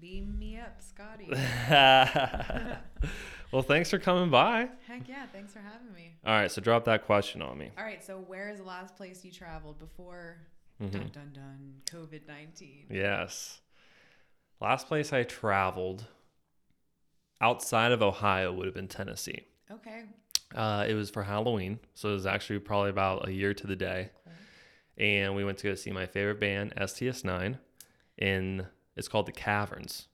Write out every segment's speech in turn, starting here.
Beam me up, Scotty. well, thanks for coming by. Heck yeah, thanks for having me. All right, so drop that question on me. All right, so where is the last place you traveled before Mhm. dun dun dun COVID 19? Yes. Last place I traveled outside of Ohio would have been Tennessee. Okay. Uh, it was for Halloween, so it was actually probably about a year to the day. Cool. And we went to go see my favorite band, STS9, in it's called the Caverns.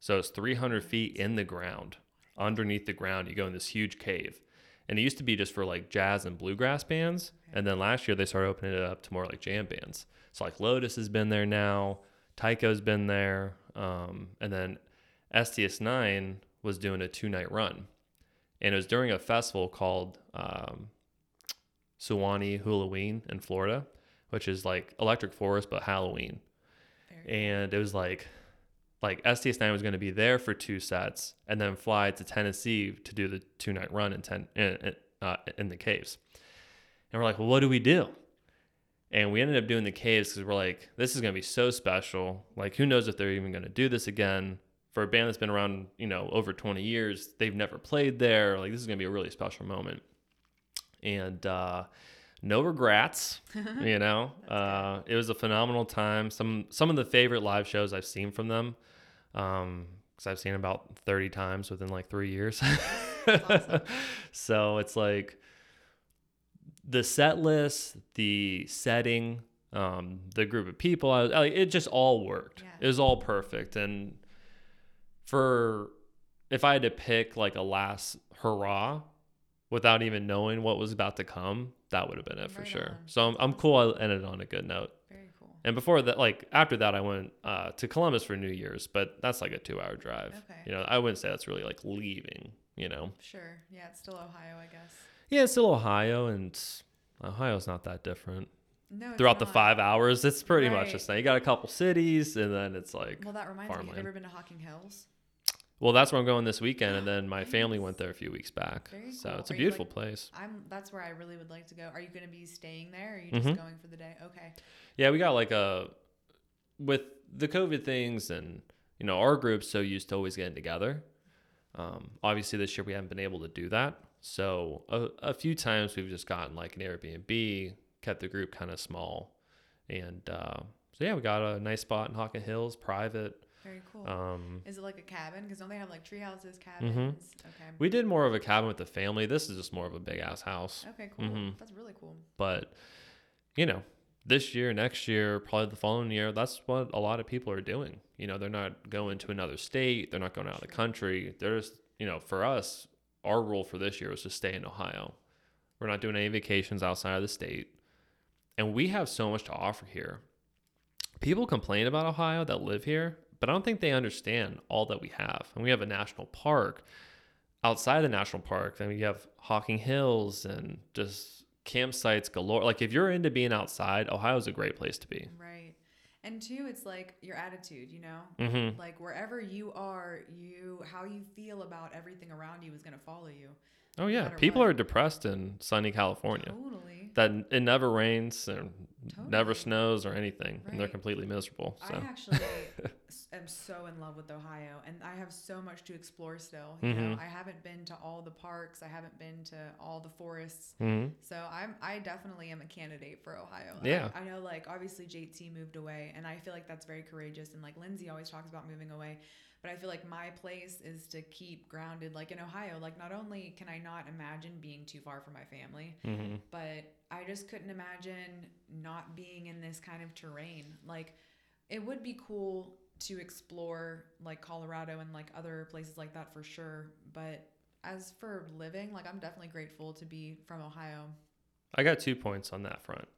So it's 300 feet in the ground, underneath the ground. You go in this huge cave, and it used to be just for like jazz and bluegrass bands. And then last year they started opening it up to more like jam bands. So like Lotus has been there now, Tycho's been there, um, and then STS9 was doing a two night run, and it was during a festival called um, Suwannee Hulaween in Florida, which is like Electric Forest but Halloween and it was like like STS9 was going to be there for two sets and then fly to Tennessee to do the two night run in ten in, in, uh, in the caves. And we're like, well, what do we do? And we ended up doing the caves because we're like, this is going to be so special. Like, who knows if they're even going to do this again? For a band that's been around, you know, over 20 years, they've never played there. Like, this is going to be a really special moment. And uh, no regrets you know? Uh, it was a phenomenal time. Some some of the favorite live shows i've seen from them um because i've seen about 30 times within like three years. Awesome. so it's like the set list the setting um the group of people I, I, it just all worked. Yeah. it was all perfect. And for if i had to pick like a last hurrah without even knowing what was about to come that would have been it for Right sure on. so i'm, I'm cool i ended on a good note Very cool. and before that like after that i went uh, to columbus for new year's but that's like a two hour drive Okay. you know i wouldn't say that's really like leaving you know Sure. Yeah, it's still Ohio, I guess. yeah it's still ohio and ohio's not that different No. throughout the five hours it's pretty much the same you got a couple cities and then it's like Well, that reminds me. Have you ever been to Hocking Hills? Well that's where i'm going this weekend and then my family went there a few weeks back Very so cool. it's a Are you, like- beautiful place I'm. That's where I really would like to go. Are you going to be staying there? Or are you just going for the day? Okay. Yeah, we got like a with the COVID things and you know our group's so used to always getting together. Um, obviously, this year we haven't been able to do that. So a, a few times we've just gotten like an Airbnb, kept the group kind of small, and uh, so yeah, we got a nice spot in Hocking Hills, private. Very cool. Um, Is it like a cabin? Because don't they have like tree houses, Mm-hmm. cabins? Okay. we did more of a cabin with the family. This is just more of a big ass house. Okay, cool. Mhm. That's really cool. but you know this year next year probably the following year that's what a lot of people are doing you know they're not going to another state they're not going out of the country they're just you know for us our rule for this year was to stay in ohio we're not doing any vacations outside of the state and we have so much to offer here people complain about ohio that live here but i don't think they understand all that we have and we have a national park outside the national park then we have hocking hills and just campsites galore like if you're into being outside ohio's a great place to be Right. And two, it's like your attitude, you know? mm-hmm. Like wherever you are, you how you feel about everything around you is gonna follow you. oh yeah matter people what. are depressed in sunny california Totally. that it never rains and never snows or anything and they're completely miserable so I actually am so in love with Ohio, and I have so much to explore still. You know, Mhm. I haven't been to all the parks, I haven't been to all the forests, Mhm. so I'm I definitely am a candidate for Ohio. Yeah. I, I know, like obviously JT moved away, and I feel like that's very courageous. And like Lindsay always talks about moving away, but I feel like my place is to keep grounded. Like in Ohio, like not only can I not imagine being too far from my family, Mhm. but I just couldn't imagine not being in this kind of terrain. Like, it would be cool to explore like Colorado and like other places like that for sure. But as for living, like, I'm definitely grateful to be from Ohio. i got two points on that front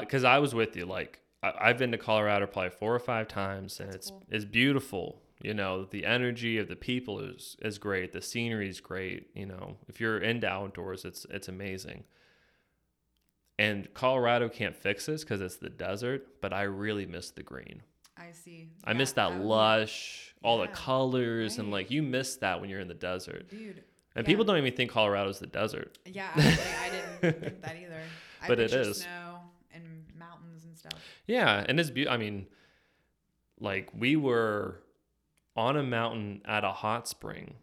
because i was with you like I, i've been to colorado probably four or five times and That's it's cool. it's beautiful you know the energy of the people is is great the scenery is great you know if you're into outdoors it's it's amazing and colorado can't fix this because it's the desert but i really miss the green I see. i Yeah, miss that lush all the Yeah, colors and like you miss that when you're in the desert Dude. and yeah. people don't even think colorado's the desert Yeah, actually, I didn't think that either. I But it picture snow and mountains and stuff. Yeah, and it's beautiful. I mean, like we were on a mountain at a hot spring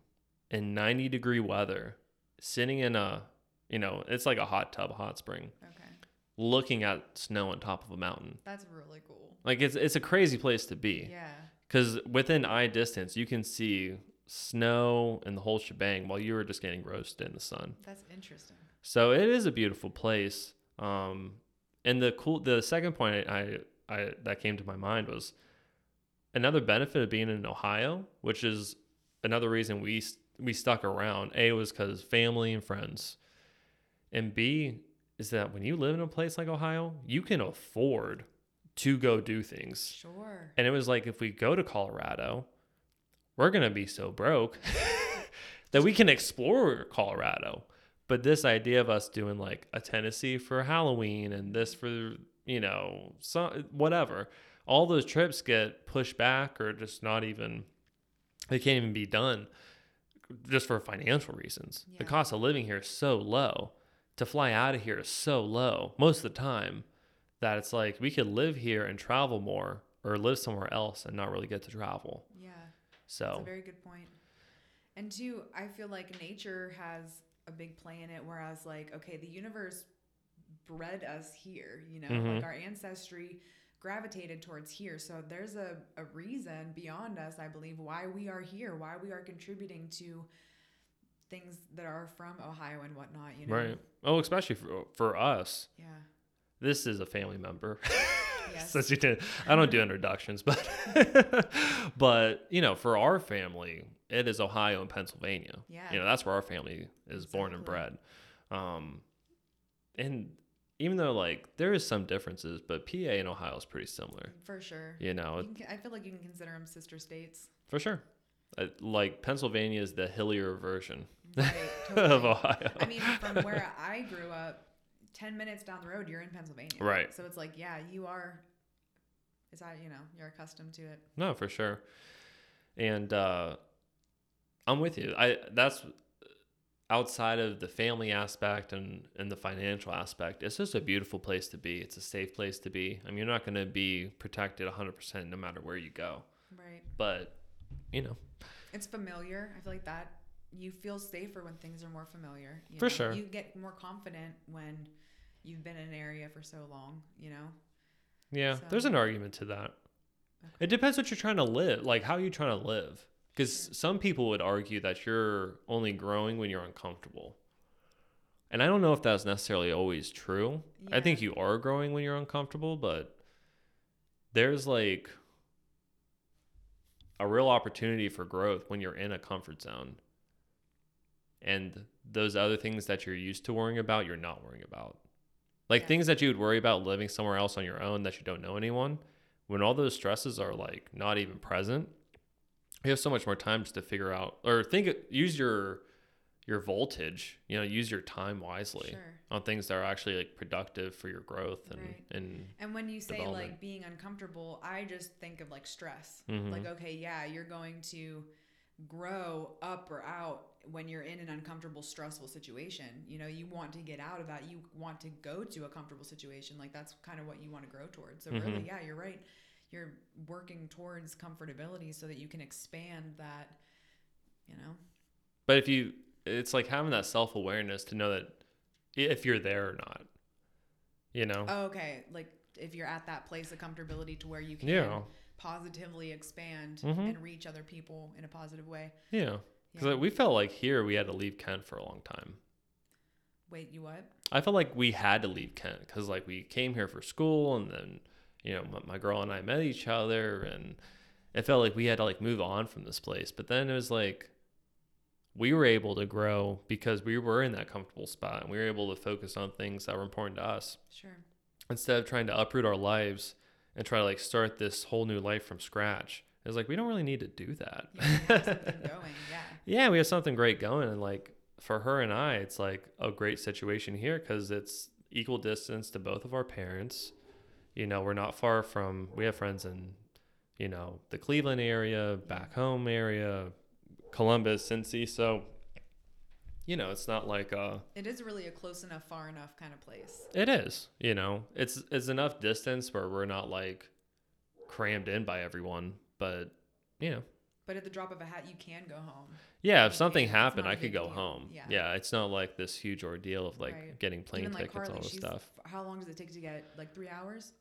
in 90 degree weather, sitting in a, you know, it's like a hot tub, hot spring, Okay. Looking at snow on top of a mountain. That's really cool. Like it's it's a crazy place to be Yeah. because within eye distance you can see snow and the whole shebang while you were just getting roasted in the sun. That's interesting. So it is a beautiful place. Um, and the cool, the second point I, I that came to my mind was another benefit of being in Ohio, which is another reason we we stuck around. A was because family and friends, and B is that when you live in a place like Ohio, you can afford to go do things. Sure. And it was like if we go to Colorado, we're gonna be so broke that we can explore Colorado. But this idea of us doing like a Tennessee for Halloween and this for you know some whatever, all those trips get pushed back or just not even they can't even be done just for financial reasons. The cost of living here is so low. To fly out of here is so low most of the time that it's like we could live here and travel more or live somewhere else and not really get to travel. Yeah. So that's a very good point. And two, I feel like nature has a big play in it, whereas like, okay, the universe bred us here, you know, Mhm. like our ancestry gravitated towards here. So there's a, a reason beyond us, I believe, why we are here, why we are contributing to things that are from Ohio and whatnot, you know? right. Oh, especially for, for us, Yeah. this is a family member. Yes. Since you did, I don't do introductions, but but you know, for our family, it is Ohio and Pennsylvania. Yeah. You know, that's where our family is born and bred. Um, and even though like there is some differences, but PA and Ohio is pretty similar. For sure. You know, You can, I feel like you can consider them sister states. for sure. Uh, like Pennsylvania is the hillier version Right. of. Ohio. I mean, from where I grew up, 10 minutes down the road, you're in Pennsylvania. Right. So it's like, yeah, you are, is that, you know, you're accustomed to it. No, for sure. And uh I'm with you. I that's outside of the family aspect and and the financial aspect. It's just a beautiful place to be. It's a safe place to be. I mean, you're not going to be protected 100% no matter where you go. Right. But, you know, It's familiar. I feel like that you feel safer when things are more familiar. You For know? sure. You get more confident when you've been in an area for so long, you know? yeah, there's an argument to that. Okay. It depends what you're trying to live. Like how are you trying to live? Because Sure. some people would argue that you're only growing when you're uncomfortable. And I don't know if that's necessarily always true. I think you are growing when you're uncomfortable, but there's like a real opportunity for growth when you're in a comfort zone. And those other things that you're used to worrying about, you're not worrying about. Like Yeah. things that you would worry about living somewhere else on your own that you don't know anyone, when all those stresses are like not even present, you have so much more time just to figure out or think use your your voltage, you know, use your time wisely Sure. on things that are actually like productive for your growth and Right. and And when you say like being uncomfortable, I just think of like stress. Mhm. Like, okay, yeah, you're going to grow up or out when you're in an uncomfortable, stressful situation. You know, you want to get out of that. You want to go to a comfortable situation. Like, that's kind of what you want to grow towards. So, really, Mhm. yeah, you're right. You're working towards comfortability so that you can expand that, you know? but if you it's like having that self-awareness to know that if you're there or not. You know? Oh, okay. Like, if you're at that place of comfortability to where you can yeah. positively expand Mhm. and reach other people in a positive way. Yeah. Cuz Yeah. we felt like here we had to leave Kent for a long time. Wait, you what? I felt like we had to leave Kent because like we came here for school and then you know my, my girl and I met each other and it felt like we had to like move on from this place. But then it was like we were able to grow because we were in that comfortable spot and we were able to focus on things that were important to us Sure. instead of trying to uproot our lives and try to like start this whole new life from scratch. It's like we don't really need to do that. Something going. Yeah. yeah, we have something great going, and like for her and I, it's like a great situation here because it's equal distance to both of our parents. You know, we're not far from. We have friends in, you know, the Cleveland area, back home area, Columbus, Cincy. So, you know, it's not like uh It is really a close enough, far enough kind of place. It is. You know, it's it's enough distance where we're not like crammed in by everyone. But you know, But at the drop of a hat, you can go home. yeah, if something happened, I could go deal. home. Yeah. Yeah. it's not like this huge ordeal of like Right. getting plane Even like tickets, Carly, all this stuff. how long does it take to get like three hours?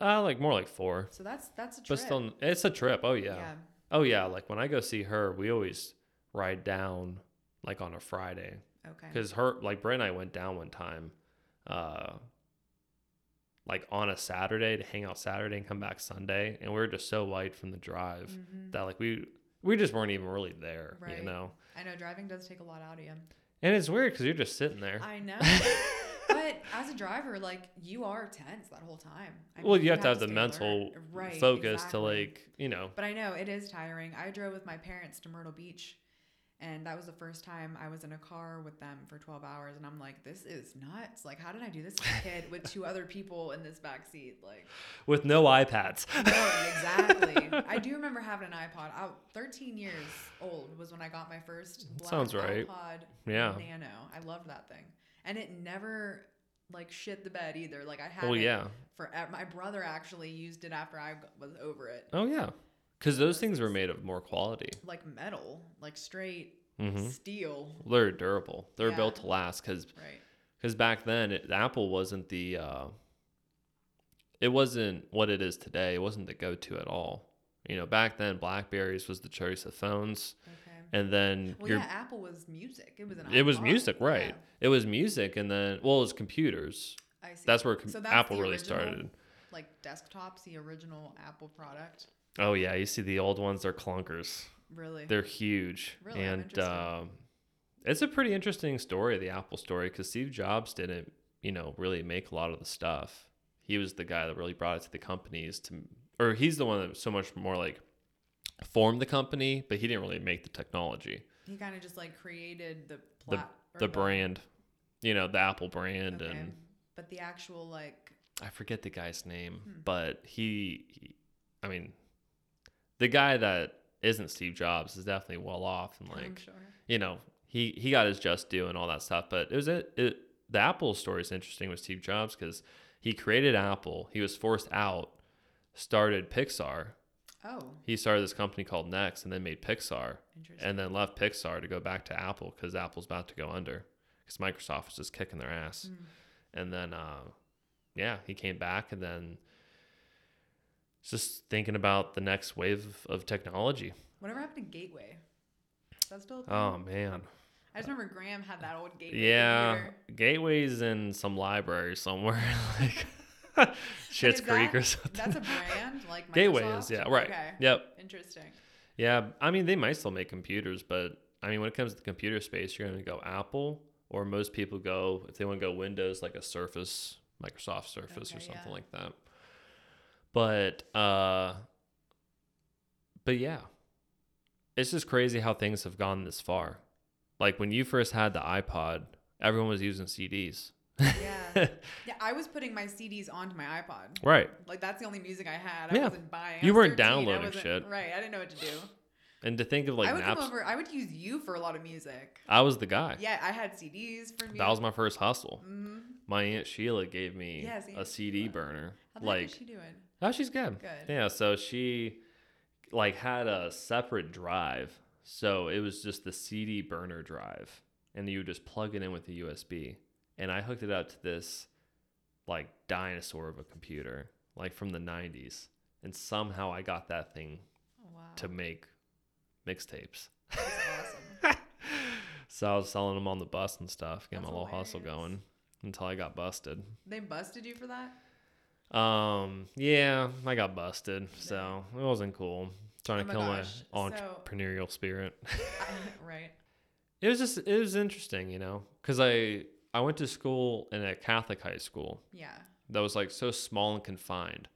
Uh, like more like four. So that's that's a trip. But still, it's a trip. Oh yeah. yeah. Oh yeah. Like when I go see her, we always ride down like on a Friday Okay. because her like Brett and I went down one time, uh, like on a Saturday to hang out Saturday and come back Sunday, and we were just so white from the drive Mhm. that like we we just weren't even really there, Right. you know. I know driving does take a lot out of you. And it's weird because you're just sitting there. I know. but as a driver, like you are tense that whole time. I well, mean, you have to have the mental right, focus exactly. to like you know. But I know it is tiring. I drove with my parents to Myrtle Beach, and that was the first time I was in a car with them for 12 hours. And I'm like, this is nuts. Like, how did I do this kid with two other people in this back seat? Like, with no iPads. no, exactly. I do remember having an iPod. I, 13 years old was when I got my first Sounds right. iPod Yeah. Nano. I loved that thing, and it never like shit the bed either. Like I had it yeah. for my brother actually used it after I was over it. Oh yeah. Because those things were made of more quality. Like metal, like straight hmm steel. They're durable. They're Yeah. built to last. Because Right. because back then it, Apple wasn't the uh, it wasn't what it is today. It wasn't the go to at all. You know, back then Blackberries was the choice of phones, Okay. and then Well, your yeah, Apple was music. It was an. it was music, right? Yeah, It was music, and then well, it was computers. I see. That's where com- So that's Apple really original, started. Like desktops, the original Apple product. Oh yeah, you see the old ones, they're clunkers. Really. They're huge, Really? And um, it's a pretty interesting story, the Apple story, because Steve Jobs didn't, you know, really make a lot of the stuff. He was the guy that really brought it to the companies to, or he's the one that so much more like formed the company, but he didn't really make the technology, he kind of just like created the The- plat- or the brand, you know, the Apple brand, Okay. and But the actual like I forget the guy's name, Hmm. but he, he, I mean, the guy that isn't Steve Jobs is definitely well off and like sure. you know, he he got his just due and all that stuff. But it was it, it the Apple story is interesting with Steve Jobs because he created Apple. He was forced out, started Pixar. Oh, He started this company called Next and then made Pixar interesting. and then left Pixar to go back to Apple because Apple's about to go under because Microsoft was just kicking their ass. Mm. And then, uh, yeah, he came back and then just thinking about the next wave of technology. Whatever happened to Gateway? Is that still? A thing? Oh man. I just remember Graham had that old Gateway. Yeah, computer. gateways in some library somewhere, like Schitt's Creek that- or something. That's a brand, like Gateway Microsoft? is, yeah, right. Okay, Yep. interesting. Yeah, I mean they might still make computers, but I mean when it comes to the computer space, you're gonna go Apple, or most people go if they want to go Windows, like a Surface, Microsoft Surface, or something yeah. like that. But uh, but yeah, it's just crazy how things have gone this far. Like when you first had the iPod, everyone was using CDs. Yeah, yeah. I was putting my CDs onto my iPod. right. Like that's the only music I had. I Yeah. wasn't buying. I You was weren't 13, downloading shit. Right. I didn't know what to do. And to think of like I would Naps, come over. I would use you for a lot of music. I was the guy. Yeah, I had CDs for music. That was my first hustle. hmm My aunt Sheila gave me Yes, a CD Sheila. burner. How like, is she doing? Oh, she's good. Good. Yeah, so she like had a separate drive. So it was just the CD burner drive, and you would just plug it in with the USB. And I hooked it up to this like dinosaur of a computer, like from the 90s. And somehow I got that thing wow. to make mixtapes. That's awesome. So I was selling them on the bus and stuff, getting That's my little hustle going until I got busted. They busted you for that? Um, yeah, I got busted, so it wasn't cool. Trying Oh to kill gosh, my so- entrepreneurial spirit. right. It was just it was interesting, you know, because I I went to school in a Catholic high school Yeah. that was like so small and confined,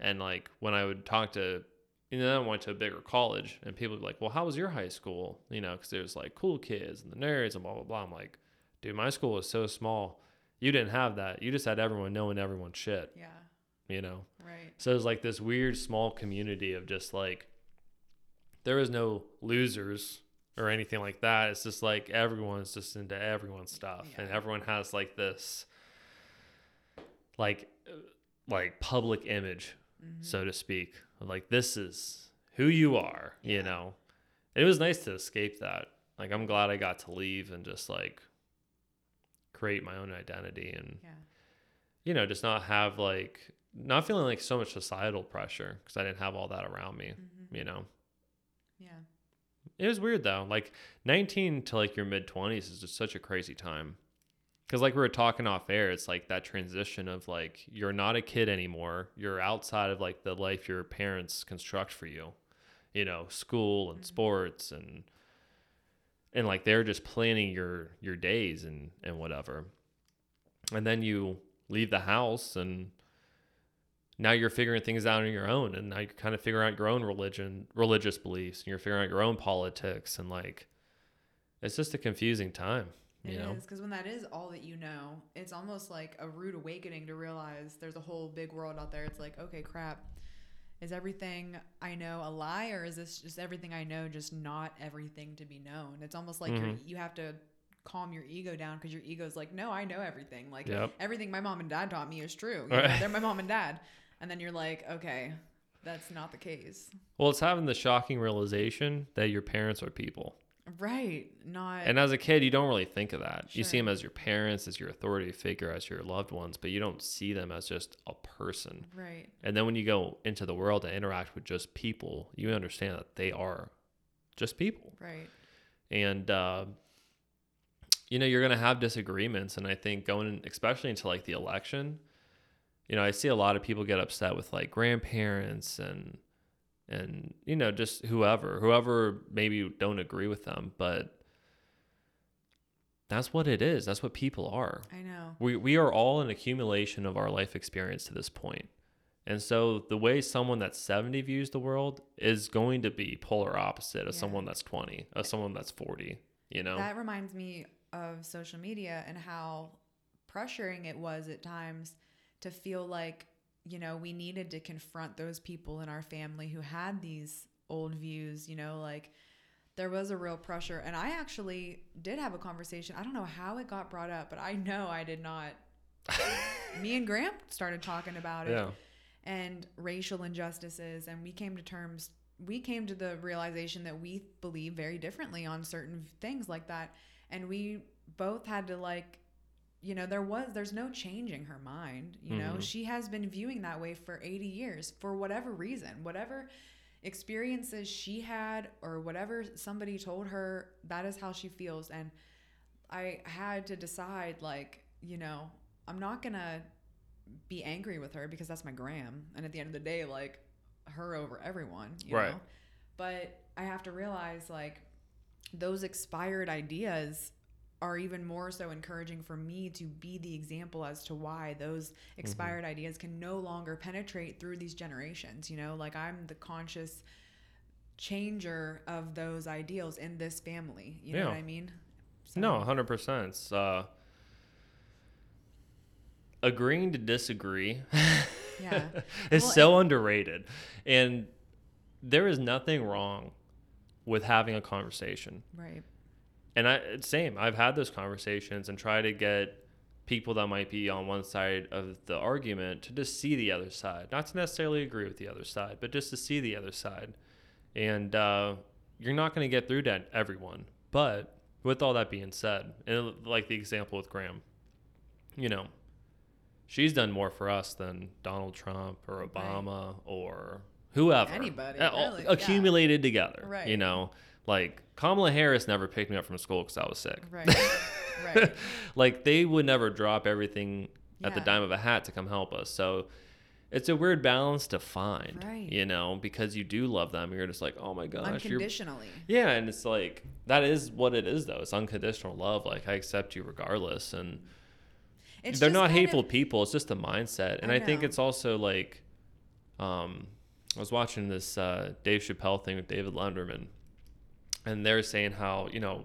and like when I would talk to, you know, then I went to a bigger college, and people were like, "Well, how was your high school?" You know, because there's like cool kids and the nerds and blah blah blah. I'm like, dude, my school was so small. You didn't have that. You just had everyone knowing everyone's shit. Yeah. You know. Right. So it was like this weird small community of just like there was no losers or anything like that. It's just like everyone's just into everyone's stuff and everyone has like this like uh, like public image, Mhm. so to speak, like this is who you are, you Yeah. know. It was nice to escape that. Like I'm glad I got to leave and just like create my own identity and Yeah. you know, just not have like not feeling like so much societal pressure because I didn't have all that around me, hmm you know. Yeah. It was weird though. Like 19 to like your mid 20s is just such a crazy time. Cuz like we were talking off air, it's like that transition of like you're not a kid anymore. You're outside of like the life your parents construct for you. You know, school and Mhm. sports and and like they're just planning your your days and and whatever. And then you leave the house and now you're figuring things out on your own and now you're kind of figuring out your own religion religious beliefs and you're figuring out your own politics and like it's just a confusing time It you is know because when that is all that you know, it's almost like a rude awakening to realize there's a whole big world out there. It's like, okay, crap. Is everything I know a lie, or is this just everything I know just not everything to be known? It's almost like you're, Mhm. you have to calm your ego down because your ego's like, no, I know everything. Like Yep. everything my mom and dad taught me is true. You know, Right. They're my mom and dad, and then you're like, okay, that's not the case. well it's having the shocking realization that your parents are people Right? Not and as a kid you don't really think of that you see them as your parents as your authority figure as your loved ones but you don't see them as just a person right. and then when you go into the world and interact with just people you understand that they are just people Right. and uh, you know you're going to have disagreements and i think going especially into like the election you know i see a lot of people get upset with like grandparents and and you know just whoever whoever maybe don't agree with them but that's what it is that's what people are I know. we, we are all an accumulation of our life experience to this point and so the way someone that's 70 views the world is going to be polar opposite of Yeah. someone that's 20 of someone that's 40 you know That reminds me of social media and how pressuring it was at times to feel like, you know, we needed to confront those people in our family who had these old views, you know, like there was a real pressure. And I actually did have a conversation. I don't know how it got brought up, but I know I did not. Me and Graham started talking about it yeah and racial injustices and we came to terms we came to the realization that we believe very differently on certain things like that and we both had to like you know there was there's no changing her mind you know Mhm. she has been viewing that way for 80 years for whatever reason whatever experiences she had or whatever somebody told her that is how she feels and i had to decide like you know i'm not gonna be angry with her because that's my gram and at the end of the day like her over everyone you Right. know but i have to realize like those expired ideas are even more so encouraging for me to be the example as to why those expired ideas can no longer penetrate through these generations you know? Like i'm the conscious changer of those ideals in this family you know what i mean? So- no 100% uh agreeing to disagree Yeah. is Well, so underrated. And there is nothing wrong with having a conversation. Right and I same. I've had those conversations and try to get people that might be on one side of the argument to just see the other side, not to necessarily agree with the other side, but just to see the other side. And uh, you're not going to get through to everyone. But with all that being said, and like the example with Graham, you know, she's done more for us than Donald Trump or Right. Obama or whoever. Anybody, all really, yeah. accumulated together. You Right. know, like Kamala Harris never picked me up from school because I was sick. right right like they would never drop everything at the dime of a hat to come help us. So it's a weird balance to find, Right. you know, because you do love them. You're just like, oh my gosh, unconditionally yeah, and it's like that is what it is though. It's unconditional love. Like I accept you regardless, and It's they're not hateful of- people. It's just a mindset, and I, I think it's also like, um, I was watching this uh, Dave Chappelle thing with David Letterman, and they're saying how you know,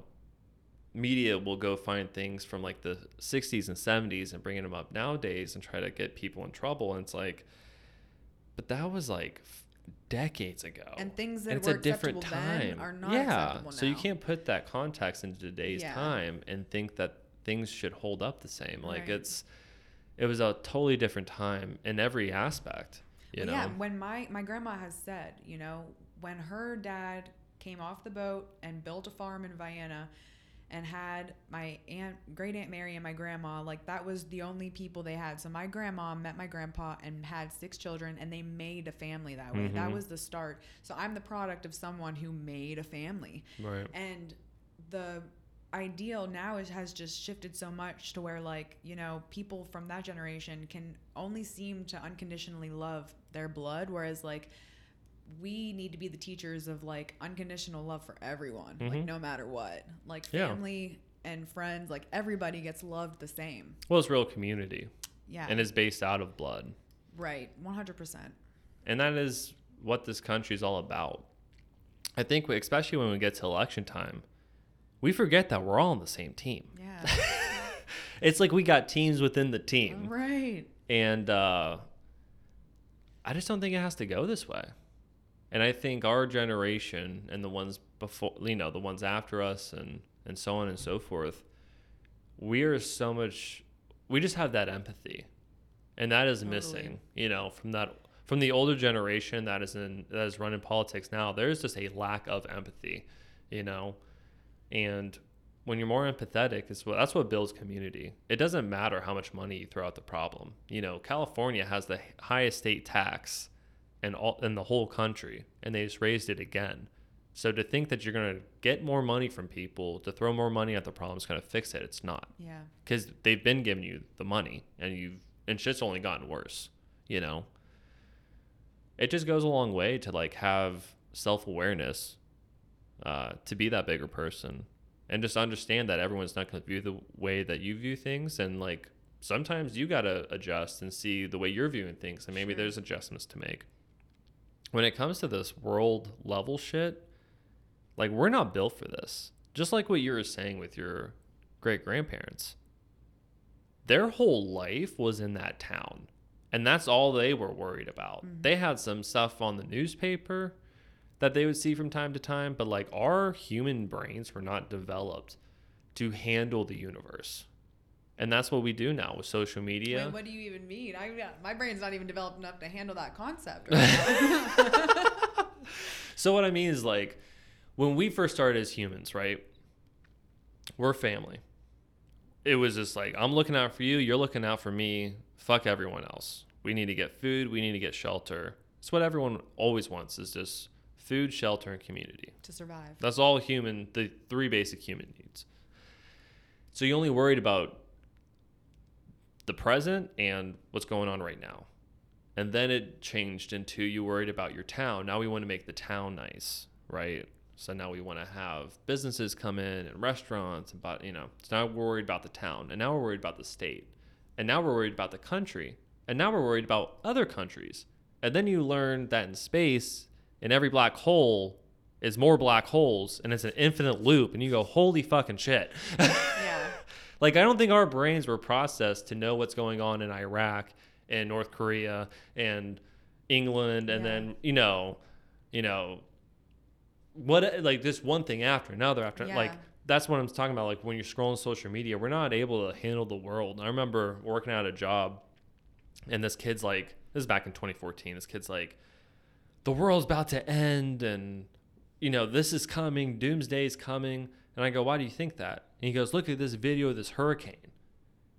media will go find things from like the '60s and '70s and bringing them up nowadays and try to get people in trouble, and it's like, but that was like decades ago and things that and it's were a different acceptable time. then are not yeah, so you can't put that context into today's Yeah. time and think that things should hold up the same. Like Right. it's, it was a totally different time in every aspect. You Well, know? yeah, when my my grandma has said, you know, when her dad came off the boat and built a farm in Vienna and had my aunt great aunt Mary and my grandma, like that was the only people they had. So my grandma met my grandpa and had six children and they made a family that way. That Mhm. was the start. So I'm the product of someone who made a family. Right. And the ideal now is, has just shifted so much to where like you know people from that generation can only seem to unconditionally love their blood whereas like we need to be the teachers of like unconditional love for everyone like Mhm. no matter what like Yeah. family and friends like everybody gets loved the same Well, it's real community yeah and it's based out of blood. right 100% And that is what this country is all about. I think, we, especially when we get to election time, we forget that we're all on the same team. yeah It's like we got teams within the team. right And uh, I just don't think it has to go this way. And I think our generation and the ones before, you know, the ones after us and, and so on and so forth, we are so much, we just have that empathy. And that is Totally. missing, you know, from that, from the older generation that is in, that is running politics now, there's just a lack of empathy, you know, and when you're more empathetic, is what that's what builds community. It doesn't matter how much money you throw at the problem. You know, California has the highest state tax in all in the whole country, and they just raised it again. So to think that you're gonna get more money from people to throw more money at the problem is gonna fix it, it's not yeah because they've been giving you the money, and you've and shit's only gotten worse. You know, it just goes a long way to like have self awareness, uh, to be that bigger person, and just understand that everyone's not going to view the way that you view things, and like sometimes you got to adjust and see the way you're viewing things, and maybe Sure. there's adjustments to make. When it comes to this world level shit, like we're not built for this. Just like what you were saying with your great grandparents. Their whole life was in that town. And that's all they were worried about. Mhm. They had some stuff on the newspaper that they would see from time to time, but like our human brains were not developed to handle the universe. And that's what we do now with social media. Wait, what do you even mean? I my brain's not even developed enough to handle that concept. so what I mean is like when we first started as humans, right? We're family. It was just like I'm looking out for you, you're looking out for me. Fuck everyone else. We need to get food, we need to get shelter. It's what everyone always wants is just food, shelter, and community. to survive. That's all human, the three basic human needs. So you only worried about the present and what's going on right now. And then it changed into you worried about your town. Now we want to make the town nice, right? So now we want to have businesses come in and restaurants and but you know, so now we're worried about the town and now we're worried about the state. And now we're worried about the country. And now we're worried about other countries. And then you learn that in space, in every black hole is more black holes and it's an infinite loop and you go, holy fucking shit. Yeah. Like I don't think our brains were processed to know what's going on in Iraq and North Korea and England and Yeah. then, you know, you know what like this one thing after another after like that's what I'm talking about like when you're scrolling social media, we're not able to handle the world. I remember working at a job and this kid's like this is back in 2014. This kid's like the world's about to end and you know, this is coming, doomsday's coming. And I go, why do you think that? And he goes, look at this video of this hurricane.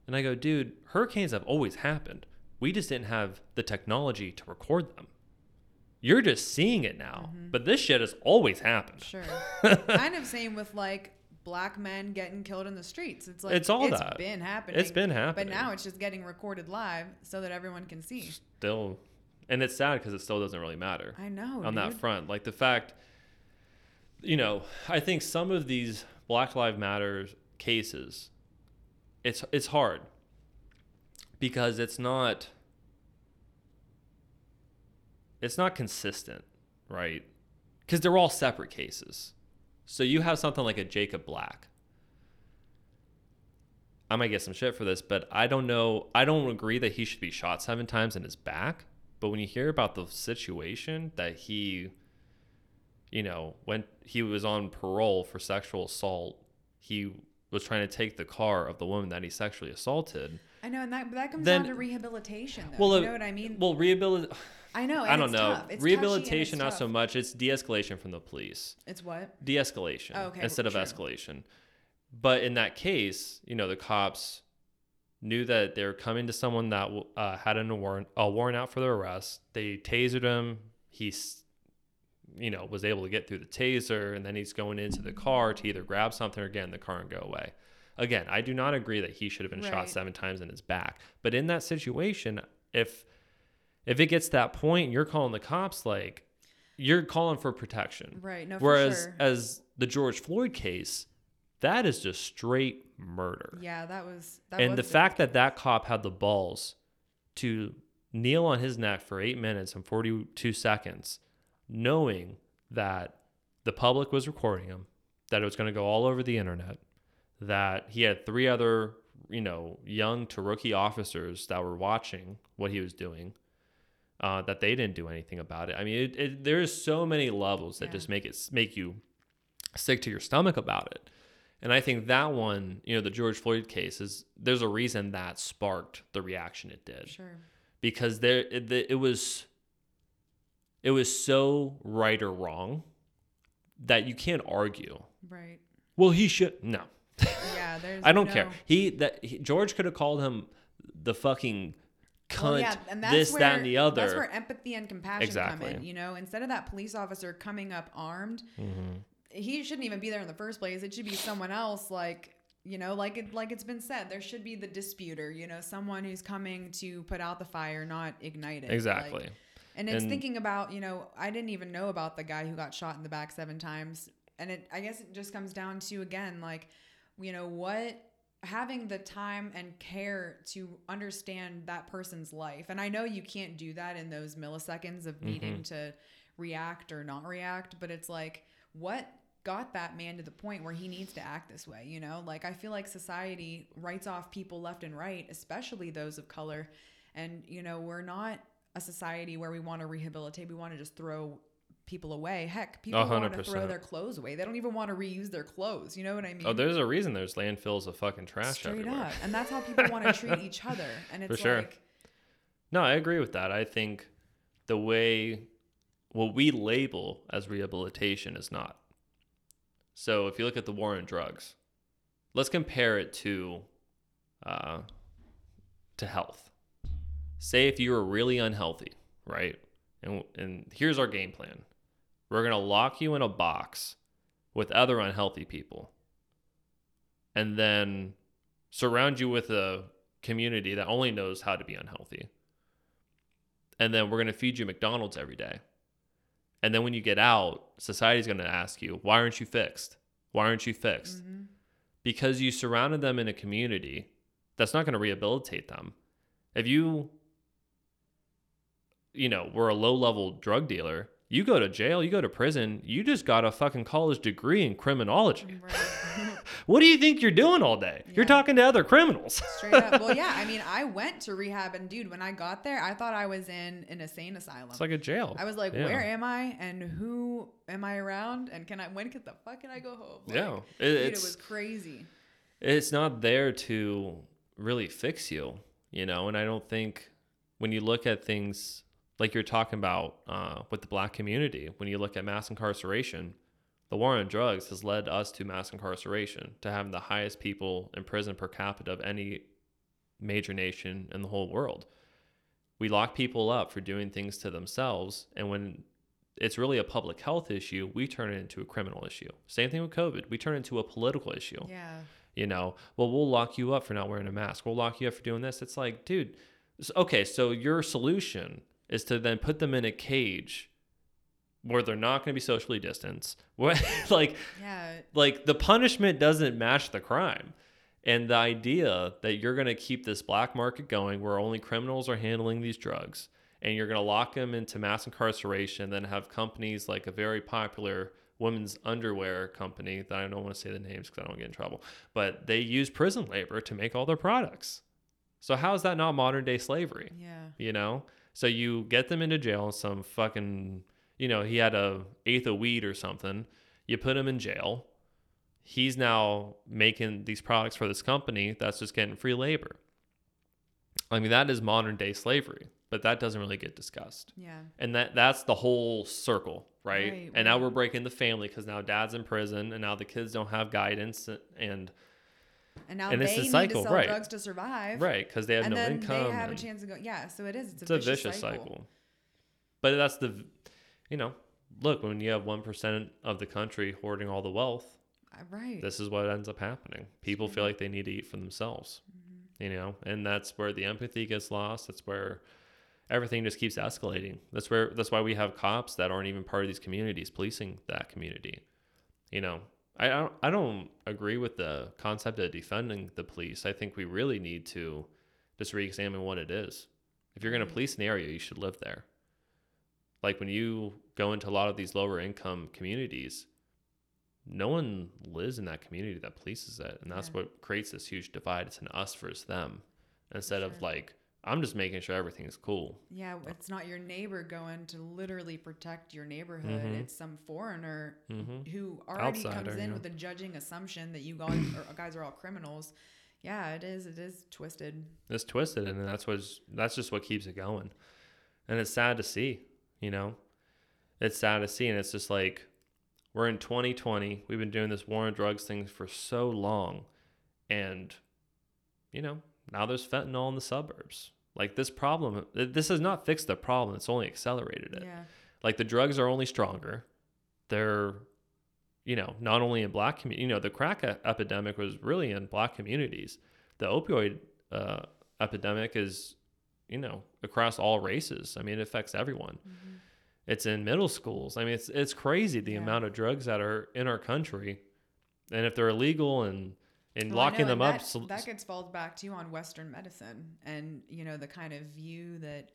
And I go, dude, hurricanes have always happened. We just didn't have the technology to record them. You're just seeing it now, Mhm. but this shit has always happened. Sure. kind of same with like black men getting killed in the streets. It's like It's all it's that. been happening. It's been happening. but now it's just getting recorded live so that everyone can see. still, and it's sad because it still doesn't really matter. I know. on that front. Like the fact, you know, I think some of these Black Lives Matter cases, it's it's hard because it's not it's not consistent, right? Because they're all separate cases. So you have something like a Jacob Blake. I might get some shit for this, but I don't know. I don't agree that he should be shot seven times in his back. But when you hear about the situation that he, you know, when he was on parole for sexual assault, he was trying to take the car of the woman that he sexually assaulted. I know, and that that comes Then- down to rehabilitation, though. Well, you uh, know what I mean? Well, rehabilitation. I know. I don't it's know. tough. It's Rehabilitation, not so much. It's de-escalation from the police. It's what? De-escalation Oh, okay, instead of true. escalation. But in that case, you know, the cops knew that they were coming to someone that uh, had a warrant, a warrant out for their arrest. They tasered him. He's, you know, was able to get through the taser, and then he's going into the car to either grab something or get in the car and go away. Again, I do not agree that he should have been shot seven times in his back. But in that situation, if if it gets to that point, you're calling the cops like you're calling for protection. Right. No, for Whereas sure. as the George Floyd case, that is just straight murder. yeah, that was. That and was the fact that that cop had the balls to kneel on his neck for eight minutes and 42 seconds, knowing that the public was recording him, that it was going to go all over the internet, that he had three other, you know, young to rookie officers that were watching what he was doing, uh, that they didn't do anything about it. I mean, it, it, there's so many levels that Yeah. just make it make you sick to your stomach about it. And I think that one, you know, the George Floyd case is there's a reason that sparked the reaction it did Sure. because there it, it was it was so right or wrong that you can't argue. Right. Well, he should no. Yeah. There's. I don't no- care. He that he, George could have called him the fucking cunt, Well, yeah, and that's this, where, that, and the other. That's where empathy and compassion Exactly. come in. You know, instead of that police officer coming up armed, Mhm. he shouldn't even be there in the first place. It should be someone else, like you know, like it like it's been said. There should be the disputer. You know, someone who's coming to put out the fire, not ignite it. Like, Exactly. And it's And- thinking about, you know, I didn't even know about the guy who got shot in the back seven times. And it, I guess it just comes down to, again, like, you know, what having the time and care to understand that person's life. And I know you can't do that in those milliseconds of mm-hmm. needing to react or not react, but it's like, what got that man to the point where he needs to act this way, you know? Like I feel like society writes off people left and right, especially those of color. And you know, we're not a society where we want to rehabilitate. We want to just throw people away. Heck, people A want to throw their clothes away. They don't even want to reuse their clothes. You know what I mean? Oh, there's a reason there's landfills of fucking trash Straight everywhere. up. And that's how people want to treat each other. And it's sure. like No, I agree with that. I think the way what we label as rehabilitation is not. So if you look at the war on drugs, let's compare it to uh, to health. Say if you were really unhealthy, right? And and here's our game plan. We're gonna lock you in a box with other unhealthy people, and then surround you with a community that only knows how to be unhealthy and then we're going to feed you McDonald's every day. And then when you get out, society's going to ask you, why aren't you fixed? Why aren't you fixed? mhm. Because you surrounded them in a community that's not going to rehabilitate them. If you, you know, were a low level drug dealer, you go to jail, you go to prison, you just got a fucking college degree in criminology. Right. What do you think you're doing all day? You're talking to other criminals. Straight up. Well, yeah. I mean, I went to rehab, and dude, when I got there, I thought I was in an insane asylum. It's like a jail. I was like, Yeah. where am I, and who am I around, and can I? When can the fuck can I go home? Like, yeah. It- dude, it was crazy. it's not there to really fix you, you know. And I don't think when you look at things like you're talking about uh, with the black community, when you look at mass incarceration, the war on drugs has led us to mass incarceration, to having the highest people in prison per capita of any major nation in the whole world. We lock people up for doing things to themselves, and when it's really a public health issue, we turn it into a criminal issue. Same thing with COVID. We turn it into a political issue Yeah. you know well we'll lock you up for not wearing a mask we'll lock you up for doing this it's like dude okay so your solution is to then put them in a cage where they're not going to be socially distanced. What like Yeah. like the punishment doesn't match the crime. And the idea that you're going to keep this black market going where only criminals are handling these drugs and you're going to lock them into mass incarceration then have companies like a very popular women's underwear company that I don't want to say the names because I don't get in trouble but they use prison labor to make all their products. So how is that not modern day slavery? Yeah. you know so you get them into jail some fucking you know he had a eighth of weed or something you put him in jail he's now making these products for this company that's just getting free labor I mean, that is modern day slavery, but that doesn't really get discussed. Yeah. And that that's the whole circle, right? Right, and now we're breaking the family because now dad's in prison and now the kids don't have guidance and And now And they a need cycle, to sell right. drugs to survive. right because they have and no then income. they have a chance to go. Yeah. So it is. It's, it's a vicious cycle. But that's the, you know, look when you have one percent of the country hoarding all the wealth, Uh, Right. this is what ends up happening. People feel like they need to eat for themselves, Mm-hmm. you know, and that's where the empathy gets lost. That's where everything just keeps escalating. That's where that's why we have cops that aren't even part of these communities policing that community. You know, I don't I don't agree with the concept of defunding the police. I think we really need to just re-examine what it is. If you're going to mm. police an area, you should live there. Like when you go into a lot of these lower income communities, no one lives in that community that polices it, and that's Yeah. what creates this huge divide. It's an us versus them, instead of like I'm just making sure everything's cool. Yeah, it's not your neighbor going to literally protect your neighborhood. Mhm. It's some foreigner hmm who already Outsider, comes in yeah. with a judging assumption that you guys, or guys are all criminals. Yeah, it is. It is twisted. It's twisted, and that's what's that's just what keeps it going, and it's sad to see. You know, it's sad to see, and it's just like we're in 2020. We've been doing this war on drugs thing for so long, and you know now there's fentanyl in the suburbs. Like this problem, this has not fixed the problem. It's only accelerated it. Yeah. like the drugs are only stronger they're you know not only in black community you know the crack epidemic was really in black communities the opioid uh, epidemic is you know across all races i mean it affects everyone Mhm. it's in middle schools i mean it's it's crazy the Yeah. amount of drugs that are in our country and if they're illegal and and Well, locking know, them and up That, so, that gets falls back to you on Western medicine, and you know the kind of view that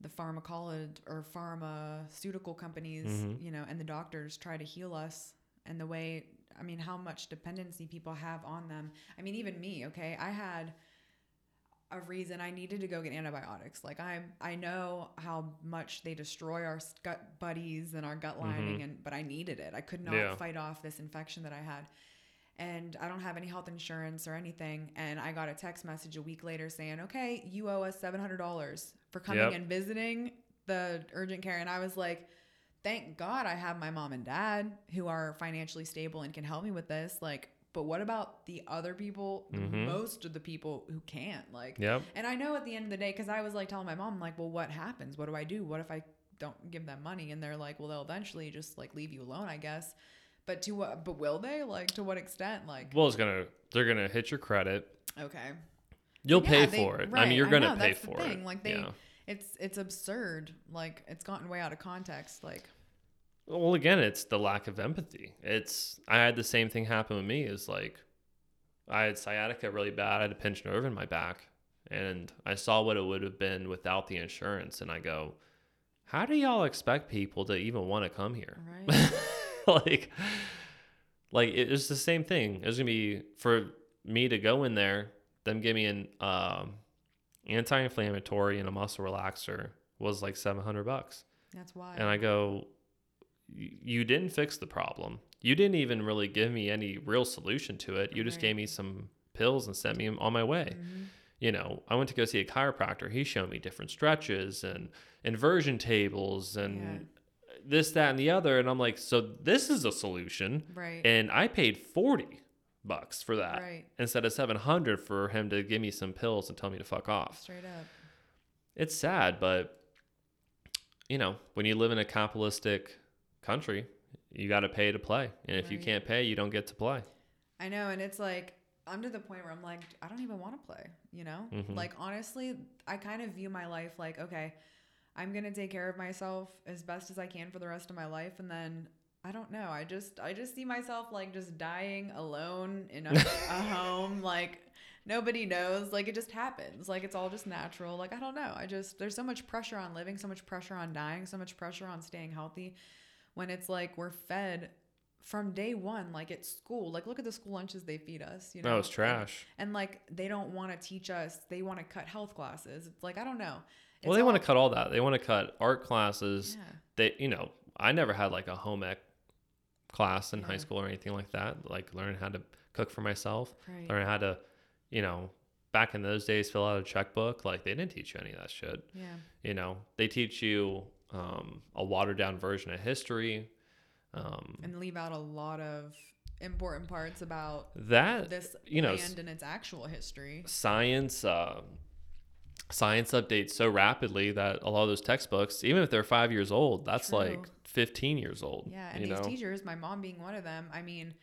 the pharmacology or pharmaceutical companies, Mhm. you know, and the doctors try to heal us, and the way I mean, how much dependency people have on them. I mean, even me. Okay, I had a reason I needed to go get antibiotics. Like I I know how much they destroy our gut buddies and our gut lining and but I needed it. I could not Yeah. fight off this infection that I had. And I don't have any health insurance or anything and I got a text message a week later saying, "Okay, you owe us $700 for coming Yep. and visiting the urgent care." And I was like, "Thank God I have my mom and dad who are financially stable and can help me with this." Like, but what about the other people, Mhm. most of the people who can't? Like yep and I know at the end of the day, because I was like telling my mom, like, well, what happens? What do I do? What if I don't give them money? And they're like, well, they'll eventually just like leave you alone, I guess. But to what? But will they? Like, to what extent? Like, well it's gonna they're gonna hit your credit okay, you'll Yeah, pay they- for it i mean you're I gonna know, pay for thing, it like, they- yeah. it's it's absurd. Like, it's gotten way out of context. Like, Well, again, it's the lack of empathy. It's I had the same thing happen with me. Is like I had sciatica really bad. I had a pinched nerve in my back, and I saw what it would have been without the insurance, and I go, "How do y'all expect people to even want to come here?" right? like, like it- it's the same thing. It's gonna be for me to go in there, them give me an um, anti-inflammatory and a muscle relaxer was like seven hundred bucks. That's why. And I go, you didn't fix the problem. You didn't even really give me any real solution to it. You just gave me some pills and sent me on my way. Mhm. You know, I went to go see a chiropractor. He showed me different stretches and inversion tables and this, that, and the other. And I'm like, so this is a solution. Right. And I paid 40 bucks for that right. instead of 700 for him to give me some pills and tell me to fuck off Straight up. it's sad, but you know, when you live in a capitalistic country, you got to pay to play, and if you can't pay, you don't get to play. I know, and it's like I'm to the point where I'm like, I don't even want to play, you know? Mhm. Like honestly, I kind of view my life like, okay, I'm going to take care of myself as best as I can for the rest of my life and then I don't know. I just I just see myself like just dying alone in a, a home like nobody knows like it just happens like it's all just natural like i don't know i just there's so much pressure on living so much pressure on dying so much pressure on staying healthy when it's like we're fed from day one like at school like look at the school lunches they feed us you know No, it's And- trash. and, like they don't want to teach us they want to cut health classes it's like i don't know well, they want to cut all that. They want to cut art classes. yeah They, you know, I never had like a home ec class in high school or anything like that. Like learning how to cook for myself, right learning how to, you know, back in those days, fill out a checkbook. Like they didn't teach you any of that shit. Yeah. You know, they teach you um, a watered down version of history. Um, And leave out a lot of important parts about that this you know, land and its actual history. science uh, science updates so rapidly that a lot of those textbooks, even if they're five years old, that's True. like 15 years old. Yeah, and these know? teachers, my mom being one of them, I mean,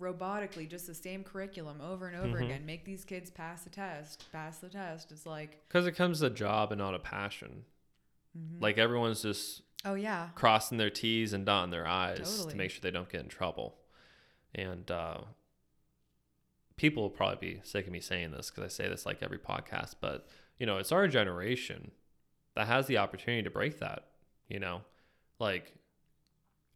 robotically, just the same curriculum over and over Mhm. again. Make these kids pass the test, pass the test. It's like, Because it comes a job and not a passion. mhm. Like everyone's just oh yeah, crossing their T's and dotting their I's Totally. to make sure they don't get in trouble. And uh, people will probably be sick of me saying this because I say this like every podcast, but you know, it's our generation that has the opportunity to break that. You know, like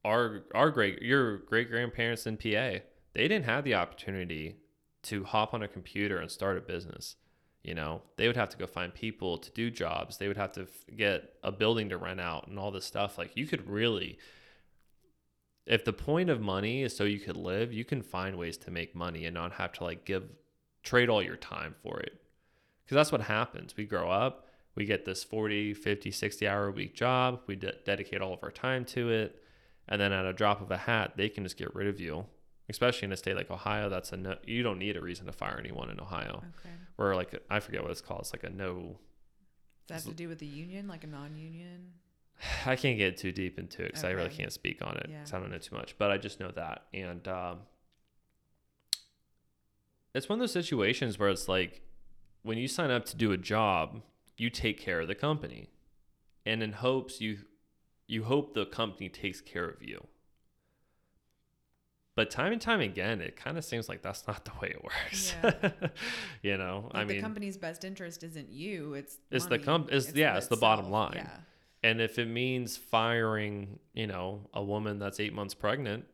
our our great your great grandparents in PA, they didn't have the opportunity to hop on a computer and start a business. You know, they would have to go find people to do jobs. They would have to get a building to rent out and all this stuff. Like you could really, if the point of money is so you could live, you can find ways to make money and not have to like give, trade all your time for it. Because that's what happens. We grow up, we get this 40, 50, 60 hour a week job. We de- dedicate all of our time to it. And then at a drop of a hat, they can just get rid of you. Especially in a state like Ohio, that's a no, you don't need a reason to fire anyone in Ohio. okay. Or like I forget what it's called. It's like a no Does that have to do with the union, like a non-union? I can't get too deep into it because I really can't speak on it because Yeah. I don't know too much. But I just know that, and um, it's one of those situations where it's like when you sign up to do a job, you take care of the company, and in hopes you you hope the company takes care of you. But time and time again, it kind of seems like that's not the way it works. you know, Like I mean, the company's best interest isn't you; it's It's the money. comp- it's- yeah, it's the bottom line. Yeah. and if it means firing, you know, a woman that's eight months pregnant,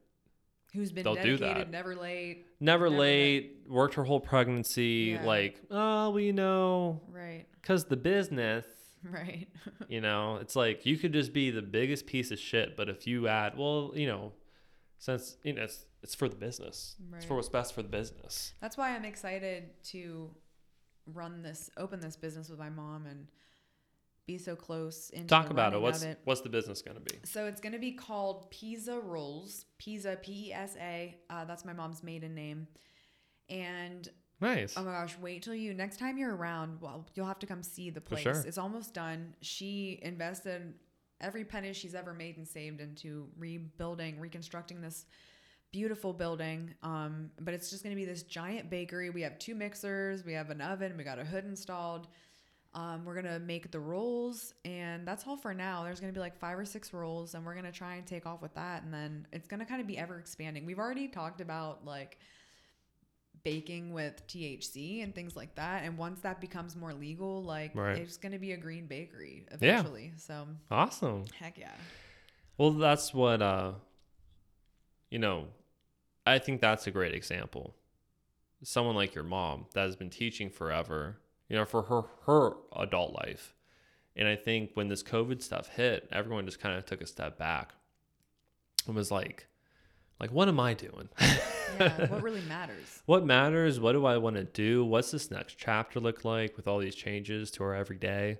Who's been They'll do that. never late, never Never late, worked her whole pregnancy, Yeah. like, oh, we know, right, because the business, right. you know, it's like you could just be the biggest piece of shit, but if you add, well, you know, since you know it's it's for the business, Right. it's for what's best for the business. That's why I'm excited to run this, open this business with my mom, and be so close into Talk about it. What's it. what's the business gonna be? So it's going to be called Pesa Rolls. Pesa, P E S A. Uh, that's my mom's maiden name. And Nice. oh my gosh, wait till you next time you're around. Well, you'll have to come see the place. sure. It's almost done. She invested every penny she's ever made and saved into rebuilding, reconstructing this beautiful building. Um, but it's just going to be this giant bakery. We have two mixers, we have an oven, we got a hood installed. Um, we're gonna make the rolls, and that's all for now. There's gonna be like five or six rolls, and we're gonna try and take off with that, and then it's gonna kind of be ever expanding. We've already talked about like baking with THC and things like that, and once that becomes more legal, like Right. it's gonna be a green bakery eventually. So Awesome. heck yeah, Well, that's what uh you know, I think that's a great example. Someone like your mom that has been teaching forever, you know, for her her adult life. And I think when this COVID stuff hit, everyone just kind of took a step back. and was like like what am I doing? yeah. what really matters? what matters? What do I want to do? What's this next chapter look like with all these changes to our everyday?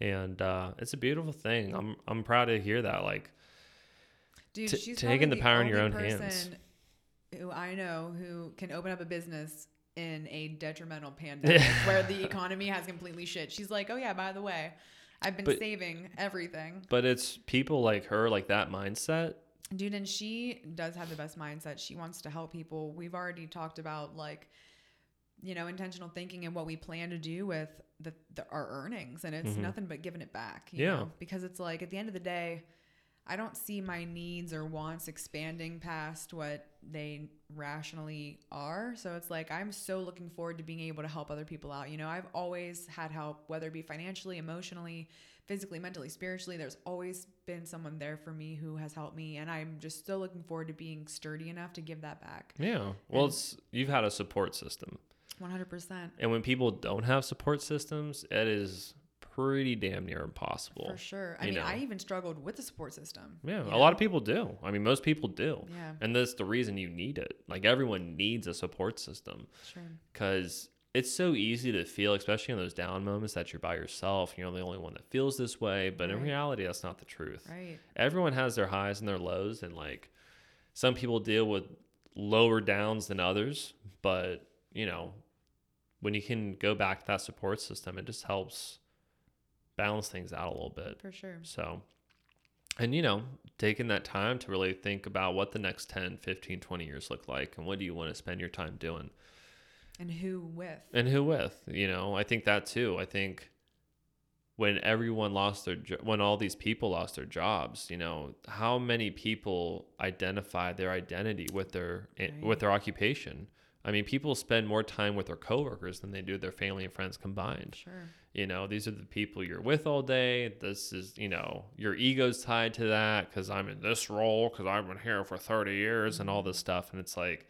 And uh, it's a beautiful thing. I'm I'm proud to hear that. Like Dude, T- she's taking the power in your own hands. Who I know who can open up a business in a detrimental pandemic where the economy has completely shit. She's like, oh yeah, by the way, I've been But- saving everything. But it's people like her, like that mindset. Dude, and she does have the best mindset. She wants to help people. We've already talked about like, you know, intentional thinking and what we plan to do with the, the our earnings, and it's Mhm. nothing but giving it back. You Yeah. know? because it's like at the end of the day, I don't see my needs or wants expanding past what they rationally are. So it's like I'm so looking forward to being able to help other people out. You know, I've always had help, whether it be financially, emotionally, physically, mentally, spiritually. There's always been someone there for me who has helped me, and I'm just so looking forward to being sturdy enough to give that back. Yeah. Well, And- it's you've had a support system, 100%. and when people don't have support systems, it is pretty damn near impossible. For sure. I mean, know. I even struggled with the support system. Yeah, a lot of people do. I mean, most people do. Yeah, And that's the reason you need it. Like everyone needs a support system sure. because it's so easy to feel, especially in those down moments, that you're by yourself. You're the only one that feels this way. But in reality, that's not the truth. Right. Everyone has their highs and their lows, and like some people deal with lower downs than others. But you know, when you can go back to that support system, it just helps balance things out a little bit. For sure. So, and you know, taking that time to really think about what the next 10, 15, 20 years look like and what do you want to spend your time doing And who with? and who with, you know, I think that too. I think when everyone lost their, jo- when all these people lost their jobs, you know, how many people identify their identity with their, eh, with their occupation? I mean, people spend more time with their coworkers than they do their family and friends combined Sure. You know these are the people you're with all day this is you know your ego's tied to that because i'm in this role because i've been here for 30 years and all this stuff and it's like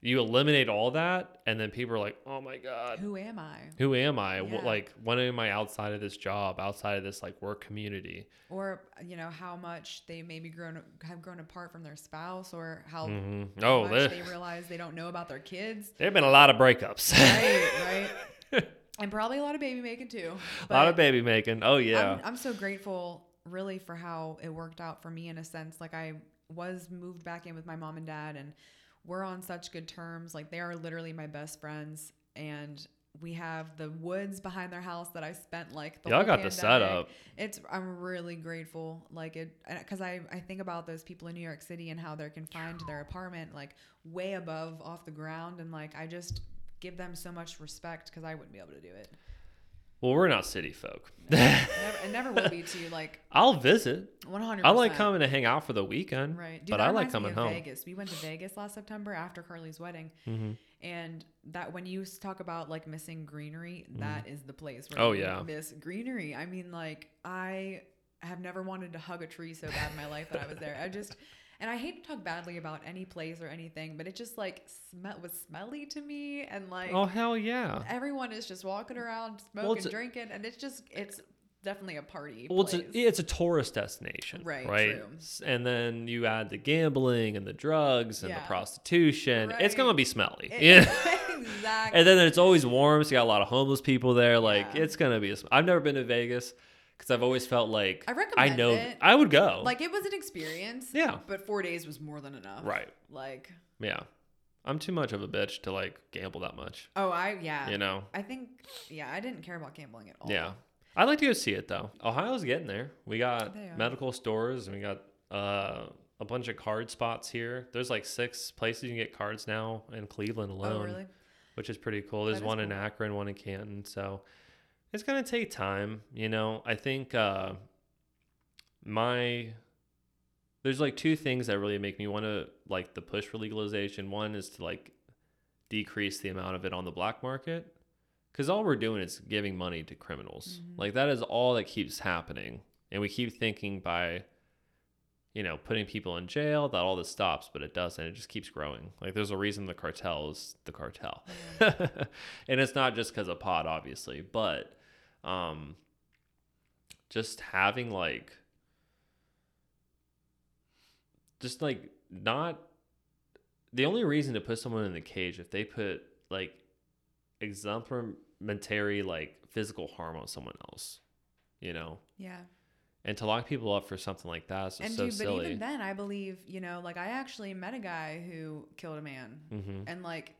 you eliminate all that and then people are like oh my god Who am I? who am i Yeah. like when am i outside of this job outside of this like work community Or you know how much they maybe grown have grown apart from their spouse, or how Mhm. how oh much they realize they don't know about their kids. there have been a lot of breakups right, right. And probably a lot of baby making too. a lot of baby making oh yeah I'm, I'm so grateful, really, for how it worked out for me in a sense. Like I was moved back in with my mom and dad, and we're on such good terms. Like they are literally my best friends, and we have the woods behind their house that I spent like the y'all got the setup It's I'm really grateful, like it, because I I think about those people in New York City and how they're confined to their apartment, like way above off the ground, and like I just give them so much respect because I wouldn't be able to do it. well we're not city folk Never, it never will be to like i'll visit 100. i like coming to hang out for the weekend Right, Dude, but that i like coming home Vegas. We went to Vegas last September after Carly's wedding, hmm and that when you talk about like missing greenery, that is the place where Oh, you yeah. miss greenery. I mean, like I have never wanted to hug a tree so bad in my life that I was there. I just and I hate to talk badly about any place or anything, but it just like smell was smelly to me and like oh hell yeah everyone is just walking around smoking, it's a- drinking, and it's just it's definitely a party. Well, it's place. a, it's a tourist destination, Right, Right, true. And then you add the gambling and the drugs and the Yeah. prostitution. It's gonna be smelly, It- yeah. exactly. and then it's always warm, so you got a lot of homeless people there. Like Yeah. it's gonna be. Sm- I've never been to Vegas because I've always felt like I I know it. I would go. like it was an experience. Yeah. But four days was more than enough. right, Like, yeah. I'm too much of a bitch to like gamble that much. oh, I yeah. You know. I think yeah, I didn't care about gambling at all. Yeah. I'd like to go see it though. Ohio's getting there. We got medical stores and we got uh, a bunch of card spots here. There's like six places you can get cards now in Cleveland alone, Oh really? which is pretty cool. There's one in. Akron, one in Canton. So it's going to take time. You know, I think uh, my. There's like two things that really make me want to like the push for legalization. One is to like decrease the amount of it on the black market because all we're doing is giving money to criminals Mhm. like that is all that keeps happening and we keep thinking by you know putting people in jail that all this stops but it doesn't it just keeps growing like there's a reason the cartel is the cartel and it's not just because of pot obviously but um just having like just like not the only reason to put someone in the cage if they put like exemplary like physical harm on someone else you know Yeah. and to lock people up for something like that is And so dude, but even then, I believe you know, like I actually met a guy who killed a man, hmm and like.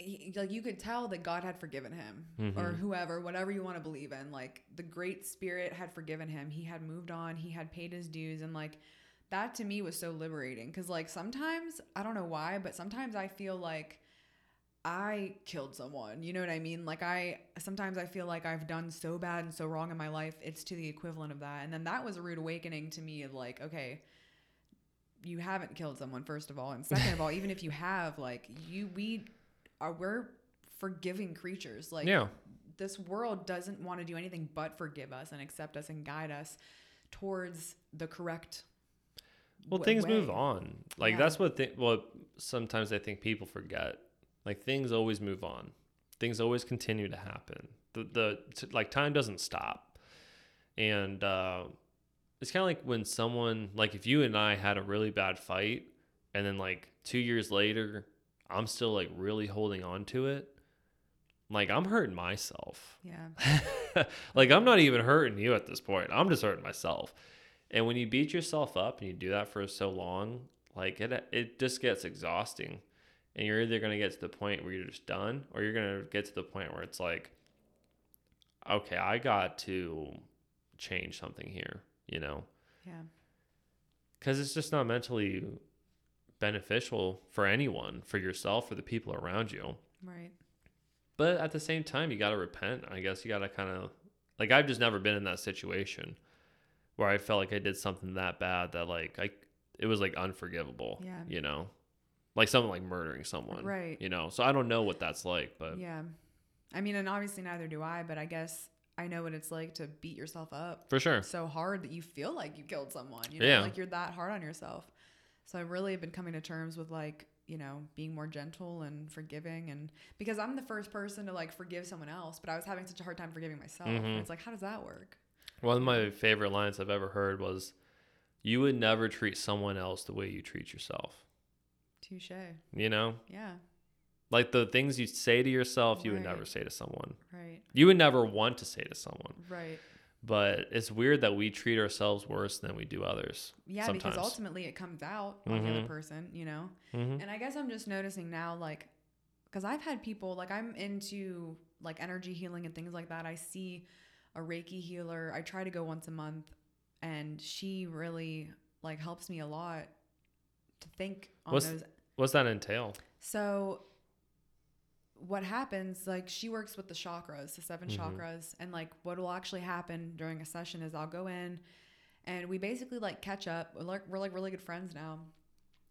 He, like you could tell that God had forgiven him, or Mhm. whoever, whatever you want to believe in. Like the Great Spirit had forgiven him. He had moved on. He had paid his dues, and like that to me was so liberating. Because like sometimes I don't know why, but sometimes I feel like I killed someone. You know what I mean? Like I sometimes I feel like I've done so bad and so wrong in my life. It's to the equivalent of that. And then that was a rude awakening to me of like, okay, you haven't killed someone first of all, and second of all, even if you have, like you we are we're forgiving creatures. Like yeah. this world doesn't want to do anything but forgive us and accept us and guide us towards the correct well things move on. Like Yeah. that's what th- what sometimes i think people forget. Like things always move on. Things always continue to happen. The the t- like time doesn't stop. And uh it's kind of like when someone like if you and i had a really bad fight and then like two years later I'm still like really holding on to it, like I'm hurting myself. Yeah. like I'm not even hurting you at this point. I'm just hurting myself. And when you beat yourself up and you do that for so long, like it it just gets exhausting. And you're either going to get to the point where you're just done or you're going to get to the point where it's like okay, I got to change something here, you know. Yeah. Cuz it's just not mentally beneficial for anyone, for yourself, for the people around you. Right. But at the same time, you got to repent. I guess you got to kind of like I've just never been in that situation where I felt like I did something that bad that like I it was like unforgivable. Yeah. You know, like something like murdering someone. Right. You know, so I don't know what that's like, but Yeah. I mean, and obviously neither do I, but I guess I know what it's like to beat yourself up for sure. so hard that you feel like you killed someone. You know, Yeah. like you're that hard on yourself. So I really have been coming to terms with like, you know, being more gentle and forgiving and because I'm the first person to like forgive someone else, but I was having such a hard time forgiving myself. Mhm. it's like, how does that work? One of my favorite lines I've ever heard was, "You would never treat someone else the way you treat yourself." Touche. You know, Yeah. like the things you say to yourself, you would never say to someone. Right. You would never want to say to someone. Right. But it's weird that we treat ourselves worse than we do others. Yeah, sometimes. because ultimately it comes out on the Mhm. other person, you know? hmm And I guess I'm just noticing now, like, because I've had people, like, I'm into like energy healing and things like that. I see a Reiki healer. I try to go once a month, and she really like helps me a lot to think on What's- those. What's that entail? So, what happens? Like, she works with the chakras, the 7 Mhm. chakras, and like, what will actually happen during a session is I'll go in, and we basically like catch up. We're like, we're like really good friends now.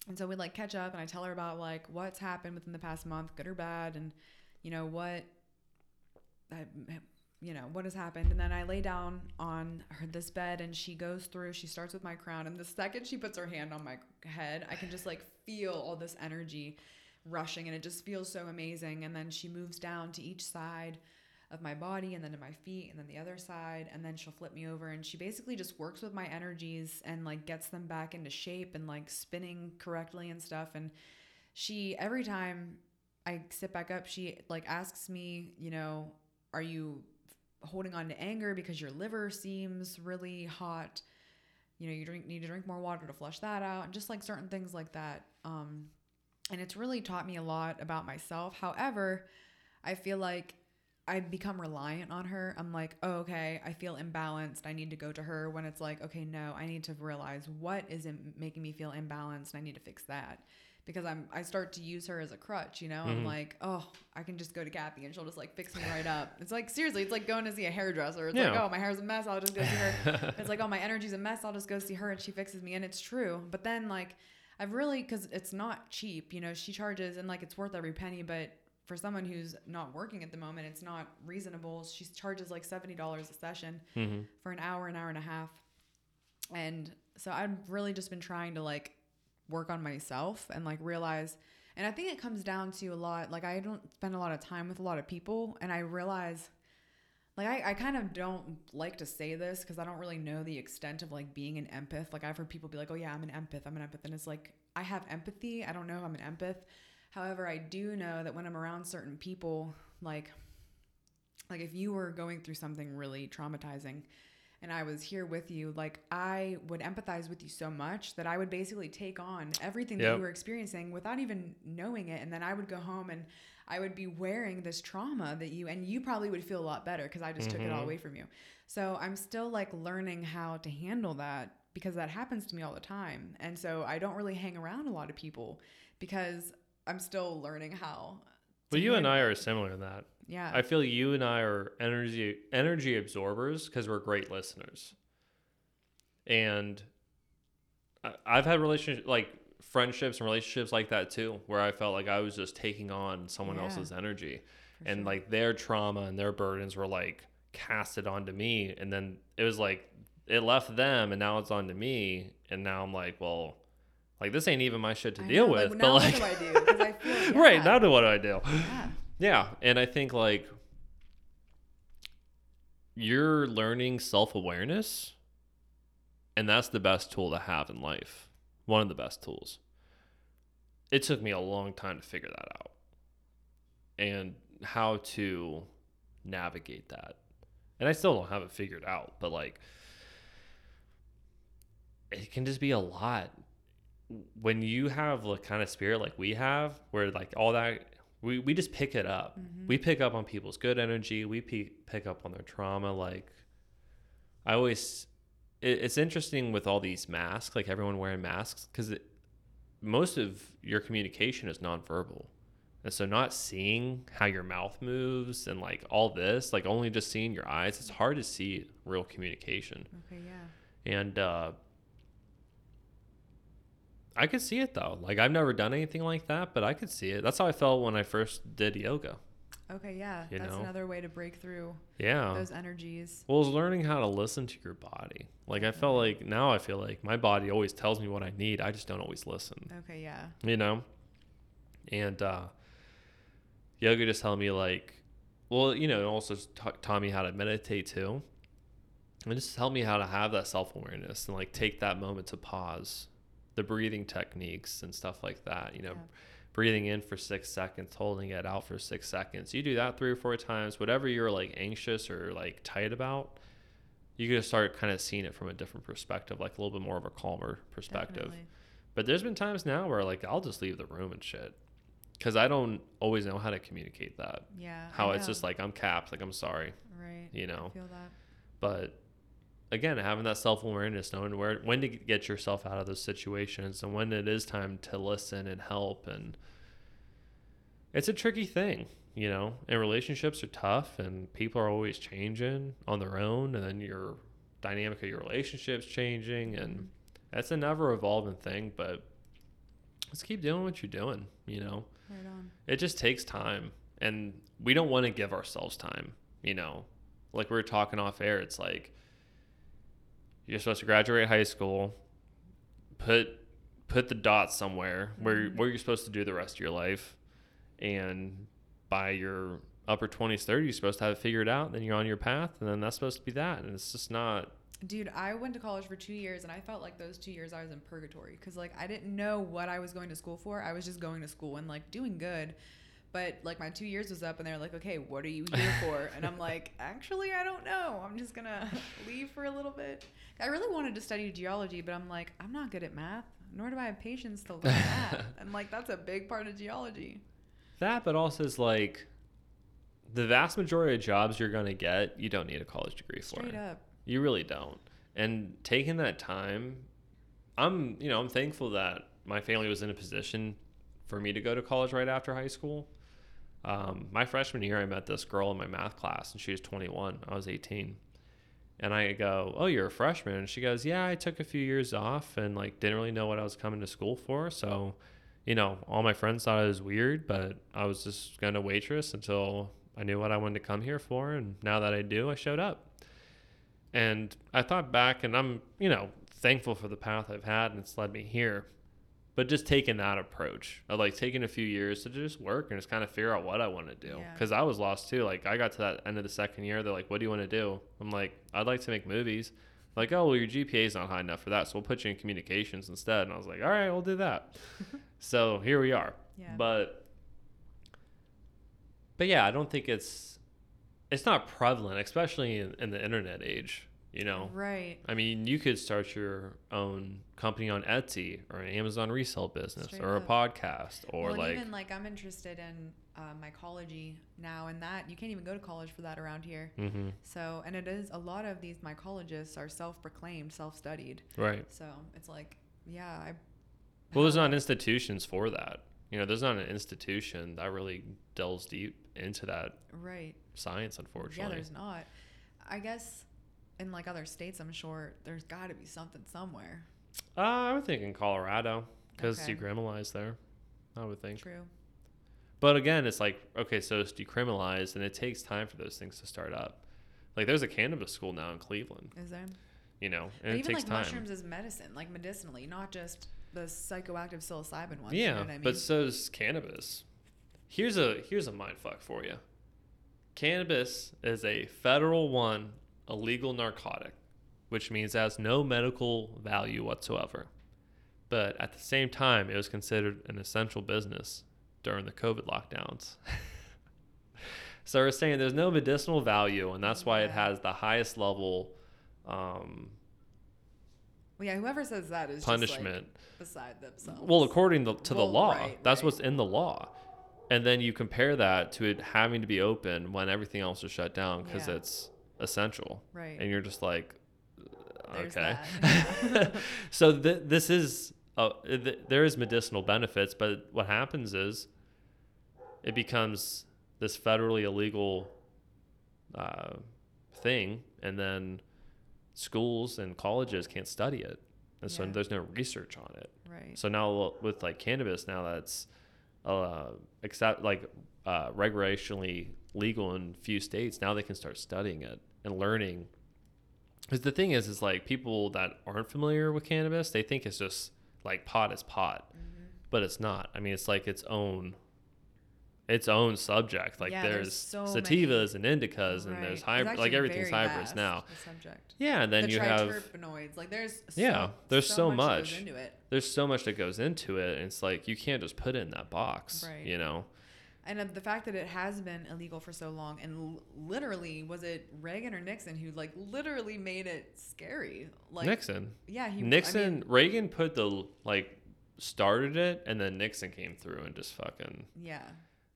And so we like catch up and I tell her about like what's happened within the past month, good or bad, and you know what I, you know what has happened and then i lay down on her this bed and she goes through she starts with my crown and the second she puts her hand on my head i can just like feel all this energy rushing and it just feels so amazing. And then she moves down to each side of my body and then to my feet and then the other side and then she'll flip me over and she basically just works with my energies and like gets them back into shape and like spinning correctly and stuff. And she every time I sit back up she like asks me you know are you holding on to anger because your liver seems really hot? You know you drink need to drink more water to flush that out and just like certain things like that. Um and it's really taught me a lot about myself however i feel like I've become reliant on her. I'm like, oh, okay, I feel imbalanced. I need to go to her when it's like, okay, no, I need to realize what is im- making me feel imbalanced. and I need to fix that because I'm I start to use her as a crutch. You know, I'm Mhm. like, oh, I can just go to Kathy and she'll just like fix me right up. It's like seriously, it's like going to see a hairdresser. It's like, oh, my hair's a mess. I'll just go see her. it's like, oh, my energy's a mess. I'll just go see her and she fixes me. And it's true. But then, like, I've really, because it's not cheap, you know, she charges and like it's worth every penny. But for someone who's not working at the moment, it's not reasonable. She charges like $70 a session hmm for an hour, an hour and a half. And so I've really just been trying to like work on myself and like realize. And I think it comes down to a lot, like, I don't spend a lot of time with a lot of people. And I realize like I, I kind of don't like to say this because I don't really know the extent of like being an empath. Like I've heard people be like, "Oh yeah, I'm an empath. I'm an empath," and it's like I have empathy. I don't know if I'm an empath. However, I do know that when I'm around certain people, like like if you were going through something really traumatizing and I was here with you, like I would empathize with you so much that I would basically take on everything that you were experiencing without even knowing it. And then I would go home and I would be wearing this trauma that you, and you probably would feel a lot better because I just took it all Mhm. away from you. So I'm still like learning how to handle that because that happens to me all the time. And so I don't really hang around a lot of people because I'm still learning how. Well, you and I are similar in that. Yeah. I feel you and I are energy energy absorbers because we're great listeners. And I've had relationships like friendships and relationships like that too, where I felt like I was just taking on someone Yeah. else's energy, for and sure. like their trauma and their burdens were like casted onto me, and then it was like it left them, and now it's onto me, and now I'm like, well, like this ain't even my shit to I deal know, with, like, but like, what do I do? I feel- right now, do what do I do? Yeah. Yeah, and I think like you're learning self-awareness and that's the best tool to have in life. One of the best tools. it took me a long time to figure that out and how to navigate that. And I still don't have it figured out, but like it can just be a lot when you have the kind of spirit like we have where like all that we, we just pick it up Mhm. we pick up on people's good energy we pe- pick up on their trauma like i always it, it's interesting with all these masks like everyone wearing masks because most of your communication is nonverbal and so not seeing how your mouth moves and like all this like only just seeing your eyes it's hard to see real communication Okay, yeah. and uh, I could see it though. Like I've never done anything like that, but I could see it. That's how I felt when I first did yoga. Okay, yeah. You That's know? another way to break through Yeah. those energies. well, it's learning how to listen to your body. Like I felt like now I feel like my body always tells me what I need. I just don't always listen. Okay, yeah. You know? And uh, yoga just helped me like, well, you know, it also ta- taught me how to meditate too. And just helped me how to have that self awareness and like take that moment to pause, the breathing techniques and stuff like that. You know, Yeah. Breathing in for six seconds, holding it out for six seconds. You do that three or four times, whatever you're like anxious or like tight about, you can start kind of seeing it from a different perspective, like a little bit more of a calmer perspective. Definitely. But there's been times now where like I'll just leave the room and shit. Cause I don't always know how to communicate that. Yeah. How it's just like I'm capped, like I'm sorry, right. you know. I feel that. But again, having that self awareness, knowing where when to get yourself out of those situations and when it is time to listen and help and it's a tricky thing, you know. And relationships are tough and people are always changing on their own and then your dynamic of your relationships changing and that's a never evolving thing, but let's keep doing what you're doing, you know Right on. it just takes time and we don't want to give ourselves time you know like we were talking off air it's like you're supposed to graduate high school put put the dots somewhere where Mhm. where you're supposed to do the rest of your life and by your upper 20s 30s you're supposed to have it figured out then you're on your path and then that's supposed to be that and it's just not Dude, I went to college for two years and I felt like those two years I was in purgatory because, like, I didn't know what I was going to school for. I was just going to school and, like, doing good. But, like, my two years was up and they're like, okay, what are you here for? And I'm like, actually, I don't know. I'm just to leave for a little bit. I really wanted to study geology, but I'm like, I'm not good at math, nor do I have patience to learn math. And, like, that's a big part of geology. that but also is like the vast majority of jobs you're to get you don't need a college degree for Straight up. You really don't. And taking that time, I'm, you know, I'm thankful that my family was in a position for me to go to college right after high school. Um, my freshman year, I met this girl in my math class, and she was 21. I was 18. And I go, "Oh, you're a freshman?" And she goes, "Yeah, I took a few years off and like didn't really know what I was coming to school for. So, you know, all my friends thought it was weird, but I was just gonna waitress until I knew what I wanted to come here for. And now that I do, I showed up." And I thought back, and I'm, you know, thankful for the path I've had, and it's led me here. But just taking that approach of like taking a few years to just work and just kind of figure out what I want to do. Yeah. Because I was lost too. Like I got to that end of the second year, they're like, "What do you want to do?" I'm like, "I'd like to make movies." Like, "Oh, well, your GPA is not high enough for that, so we'll put you in communications instead." And I was like, "All right, we'll do that." so here we are. Yeah. But but yeah, I don't think it's it's not prevalent, especially in, in the internet age. You know, Right. I mean, you could start your own company on Etsy or an Amazon resale business Straight or a podcast or well, like even like I'm interested in uh, mycology now, and that you can't even go to college for that around here. hmm So, and it is a lot of these mycologists are self-proclaimed, self-studied. right. So it's like, yeah, I. Well, there's not institutions for that. You know, there's not an institution that really delves deep into that right. science, unfortunately. Yeah, there's not. I guess in like other states, I'm sure there's got to be something somewhere. uh, I would think in Colorado because Okay. decriminalized there. I would think. True. But again, it's like okay, so it's decriminalized, and it takes time for those things to start up. Like there's a cannabis school now in Cleveland, Is there? you know, But and it even takes like time. mushrooms as medicine, like medicinally, not just the psychoactive psilocybin ones. yeah, you know what I mean? but so is cannabis. Here's a here's a mind fuck for you. Cannabis is a federal one illegal narcotic, which means it has no medical value whatsoever. but at the same time, it was considered an essential business during the COVID lockdowns. so we're saying there's no medicinal value, and that's why it has the highest level um, Well, yeah, whoever says that is punishment. Like, beside themselves. Well, according to, to the law, right, that's right. what's in the law. And then you compare that to it having to be open when everything else is shut down because Yeah. it's essential. right. And you're just like, okay. yeah. so th- this is, uh, th- there is medicinal benefits, but what happens is it becomes this federally illegal uh, thing. And then schools and colleges can't study it. And so Yeah. there's no research on it. right. So now with like cannabis, now that's uh, accept like uh, recreationally legal in few states. Now they can start studying it and learning. Because the thing is, is like people that aren't familiar with cannabis, they think it's just like pot is pot, Mm-hmm. but it's not. I mean, it's like its own, its own subject. Like Yeah, there's so sativas and indicas, and there's hybrid, like everything's very hybrids now. Subject. Yeah, and then the you have. Like there's so, Yeah, there's so that much. goes into it. there's so much that goes into it. And it's like you can't just put it in that box, Right. you know. And uh, the fact that it has been illegal for so long, and l- literally, was it Reagan or Nixon who like literally made it scary? Like Nixon. Yeah, he. Nixon, I mean, Reagan put the like started it, and then Nixon came through and just fucking yeah.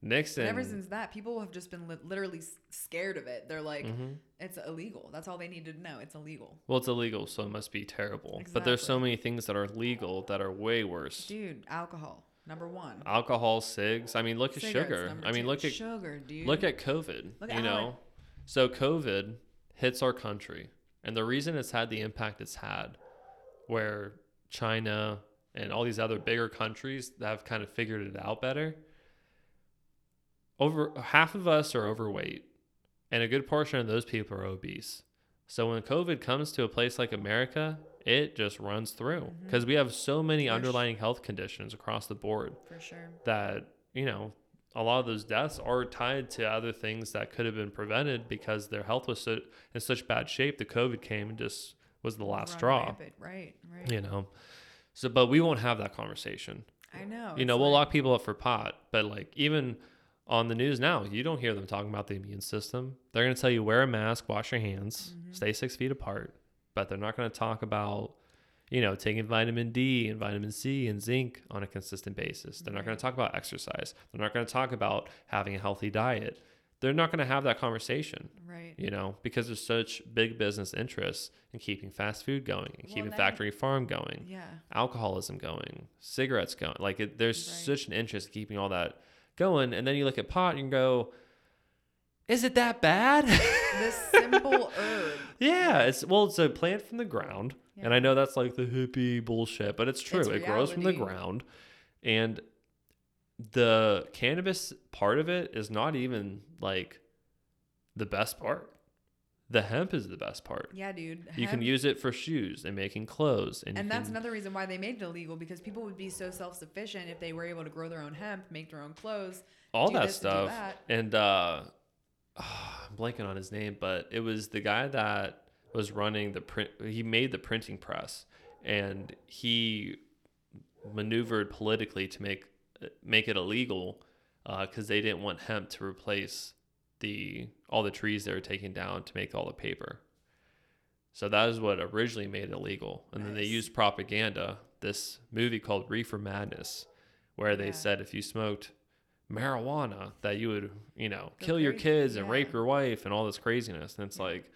Nixon. And ever since that, people have just been li- literally scared of it. They're like, Mhm. it's illegal. That's all they need to know. It's illegal. Well, it's illegal, so it must be terrible. But there's so many things that are legal that are way worse. Dude, alcohol number one. Alcohol, cigs. I mean, look at Cigarettes, sugar. number I mean, two. look at sugar, dude. look at COVID. Look at you how know, so COVID hits our country, and the reason it's had the impact it's had, where China and all these other bigger countries that have kind of figured it out better. Over half of us are overweight, and a good portion of those people are obese. So when COVID comes to a place like America, it just runs through because we have so many For underlying health conditions across the board for sure. that you know a lot of those deaths are tied to other things that could have been prevented because their health was so, in such bad shape the covid came and just was the last Run straw rampant. Right, right. you know so but we won't have that conversation I know. you know we'll like- lock people up for pot but like even on the news now you don't hear them talking about the immune system they're going to tell you wear a mask wash your hands Mhm. stay six feet apart but they're not going to talk about you know taking vitamin d and vitamin c and zinc on a consistent basis they're not going to talk about exercise they're not going to talk about having a healthy diet they're not going to have that conversation Right. you know because there's such big business interests in keeping fast food going and Well, keeping factory farm going Yeah. alcoholism going, cigarettes going. Like it, there's Right. such an interest in keeping all that going, and then you look at pot and you go, "Is it that bad?" This simple herb. yeah, it's well, it's a plant from the ground, and I know that's like the hippie bullshit, but it's true. It's it grows from the ground, and the cannabis part of it is not even like the best part. The hemp is the best part. Yeah, dude. You can use it for shoes and making clothes, and, and that's can- another reason why they made it illegal because people would be so self-sufficient if they were able to grow their own hemp, make their own clothes. all that this and stuff. that. And uh, I'm blanking on his name, but it was the guy that was running the print. He made the printing press, and he maneuvered politically to make make it illegal uh, because they didn't want hemp to replace the all the trees they were taking down to make all the paper. So that is what originally made it illegal, and then they used propaganda. This movie called Reefer Madness, where they Yeah. said if you smoked marijuana that you would you know kill your kids and rape your wife and all this craziness and it's Yeah. like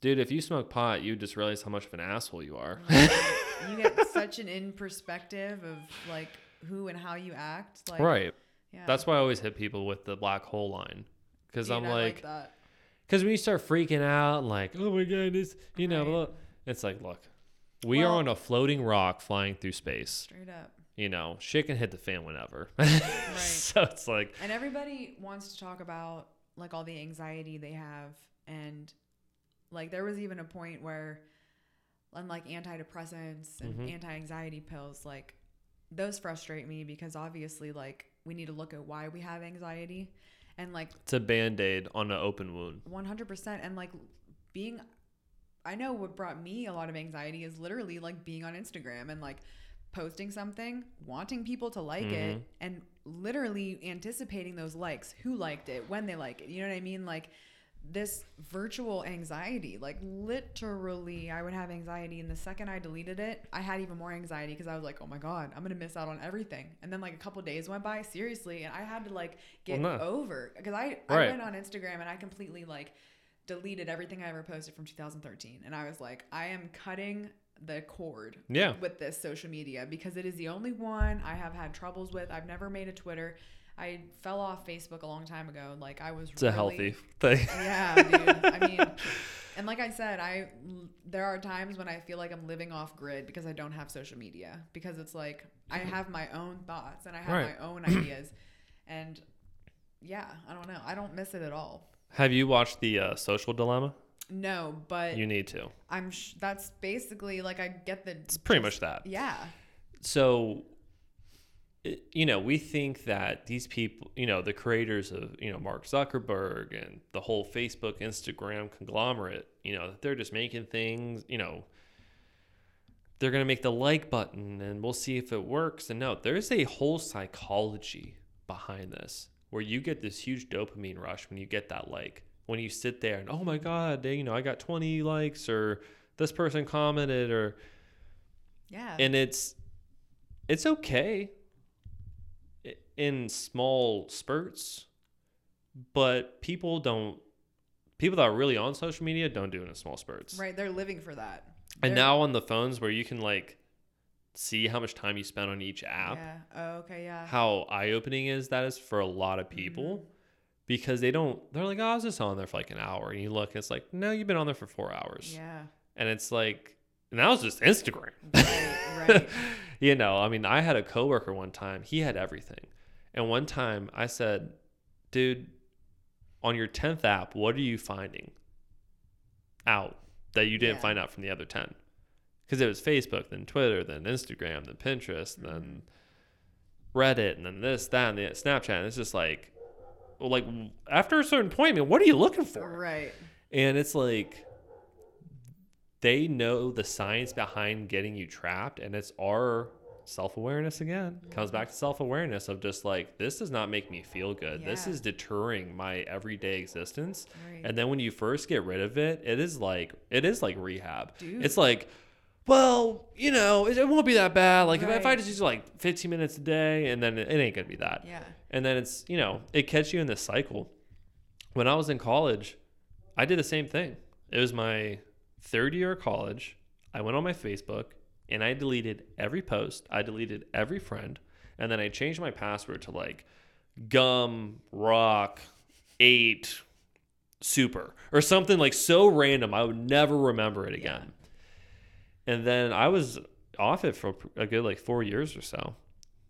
dude if you smoke pot you just realize how much of an asshole you are you get such an in perspective of like who and how you act. Like, right Yeah. that's why i always hit people with the black hole line because i'm like because when you start freaking out like oh my god this you know Right. it's like look we are on a floating rock flying through space Straight up. You know shit can hit the fan whenever. Right. so it's like And everybody wants to talk about like all the anxiety they have. And like there was even a point where unlike antidepressants and Mhm. anti-anxiety pills like those frustrate me because obviously like we need to look at why we have anxiety. And like it's a band-aid on an open wound. 100% and like being I know what brought me a lot of anxiety is literally like being on Instagram and like posting something, wanting people to like it, Mhm. and literally anticipating those likes, who liked it, when they like it. You know what I mean? Like this virtual anxiety, like literally, I would have anxiety. And the second I deleted it, I had even more anxiety because I was like, oh my God, I'm going to miss out on everything. And then like a couple days went by, seriously, and I had to like get Well, no. over because I, I went on Instagram and I completely like deleted everything I ever posted from 2013. And I was like, I am cutting the cord Yeah. with this social media because it is the only one I have had troubles with. I've never made a Twitter. I fell off Facebook a long time ago. Like I was It's a healthy thing. Yeah, dude. I mean, and like I said, I there are times when I feel like I'm living off grid because I don't have social media because it's like I have my own thoughts and I have Right. my own ideas and yeah, I don't know. I don't miss it at all. Have you watched the uh, Social Dilemma? No, but You need to. I'm sh- that's basically like I get the It's pretty much that. yeah. so it- you know we think that these people you know the creators of you know mark zuckerberg and the whole facebook instagram conglomerate you know that they're just making things you know they're to make the like button and we'll see if it works and no there's a whole psychology behind this where you get this huge dopamine rush when you get that like when you sit there and oh my god they, you know i got 20 likes or this person commented or Yeah. and it's it's okay in small spurts but people don't people that are really on social media don't do it in small spurts right, they're living for that. and They're- now on the phones where you can like see how much time you spend on each app Yeah. Oh, okay, yeah. how eye-opening is that is for a lot of people Mm-hmm. Because they don't they're like oh i was just on there for like an hour and you look and it's like no you've been on there for four hours Yeah. and it's like and that was just instagram Right, right. you know, I mean, I had a coworker one time, he had everything. And one time I said, dude, on your 10th app, what are you finding out that you didn't Yeah. find out from the other 10? Because it was Facebook, then Twitter, then Instagram, then Pinterest, Mm-hmm. then Reddit, and then this, that, and the Snapchat. And it's just like, like after a certain point, I mean, what are you looking for? Right. And it's like they know the science behind getting you trapped, and it's our self awareness again. Comes back to self awareness of just like, this does not make me feel good. This is deterring my everyday existence. Right. And then when you first get rid of it, it is like, it is like rehab. Dude. It's like, well, you know, it, won't be that bad. Like if, if I just use like 15 minutes a day, and then it, it ain't gonna be that. yeah. And then it's, you know, it catches you in this cycle. When I was in college, I did the same thing. It was my third year of college. I went on my Facebook and I deleted every post, I deleted every friend, and then I changed my password to like gum, rock, eight, super, or something like so random I would never remember it again. And then I was off it for a good like four years or so.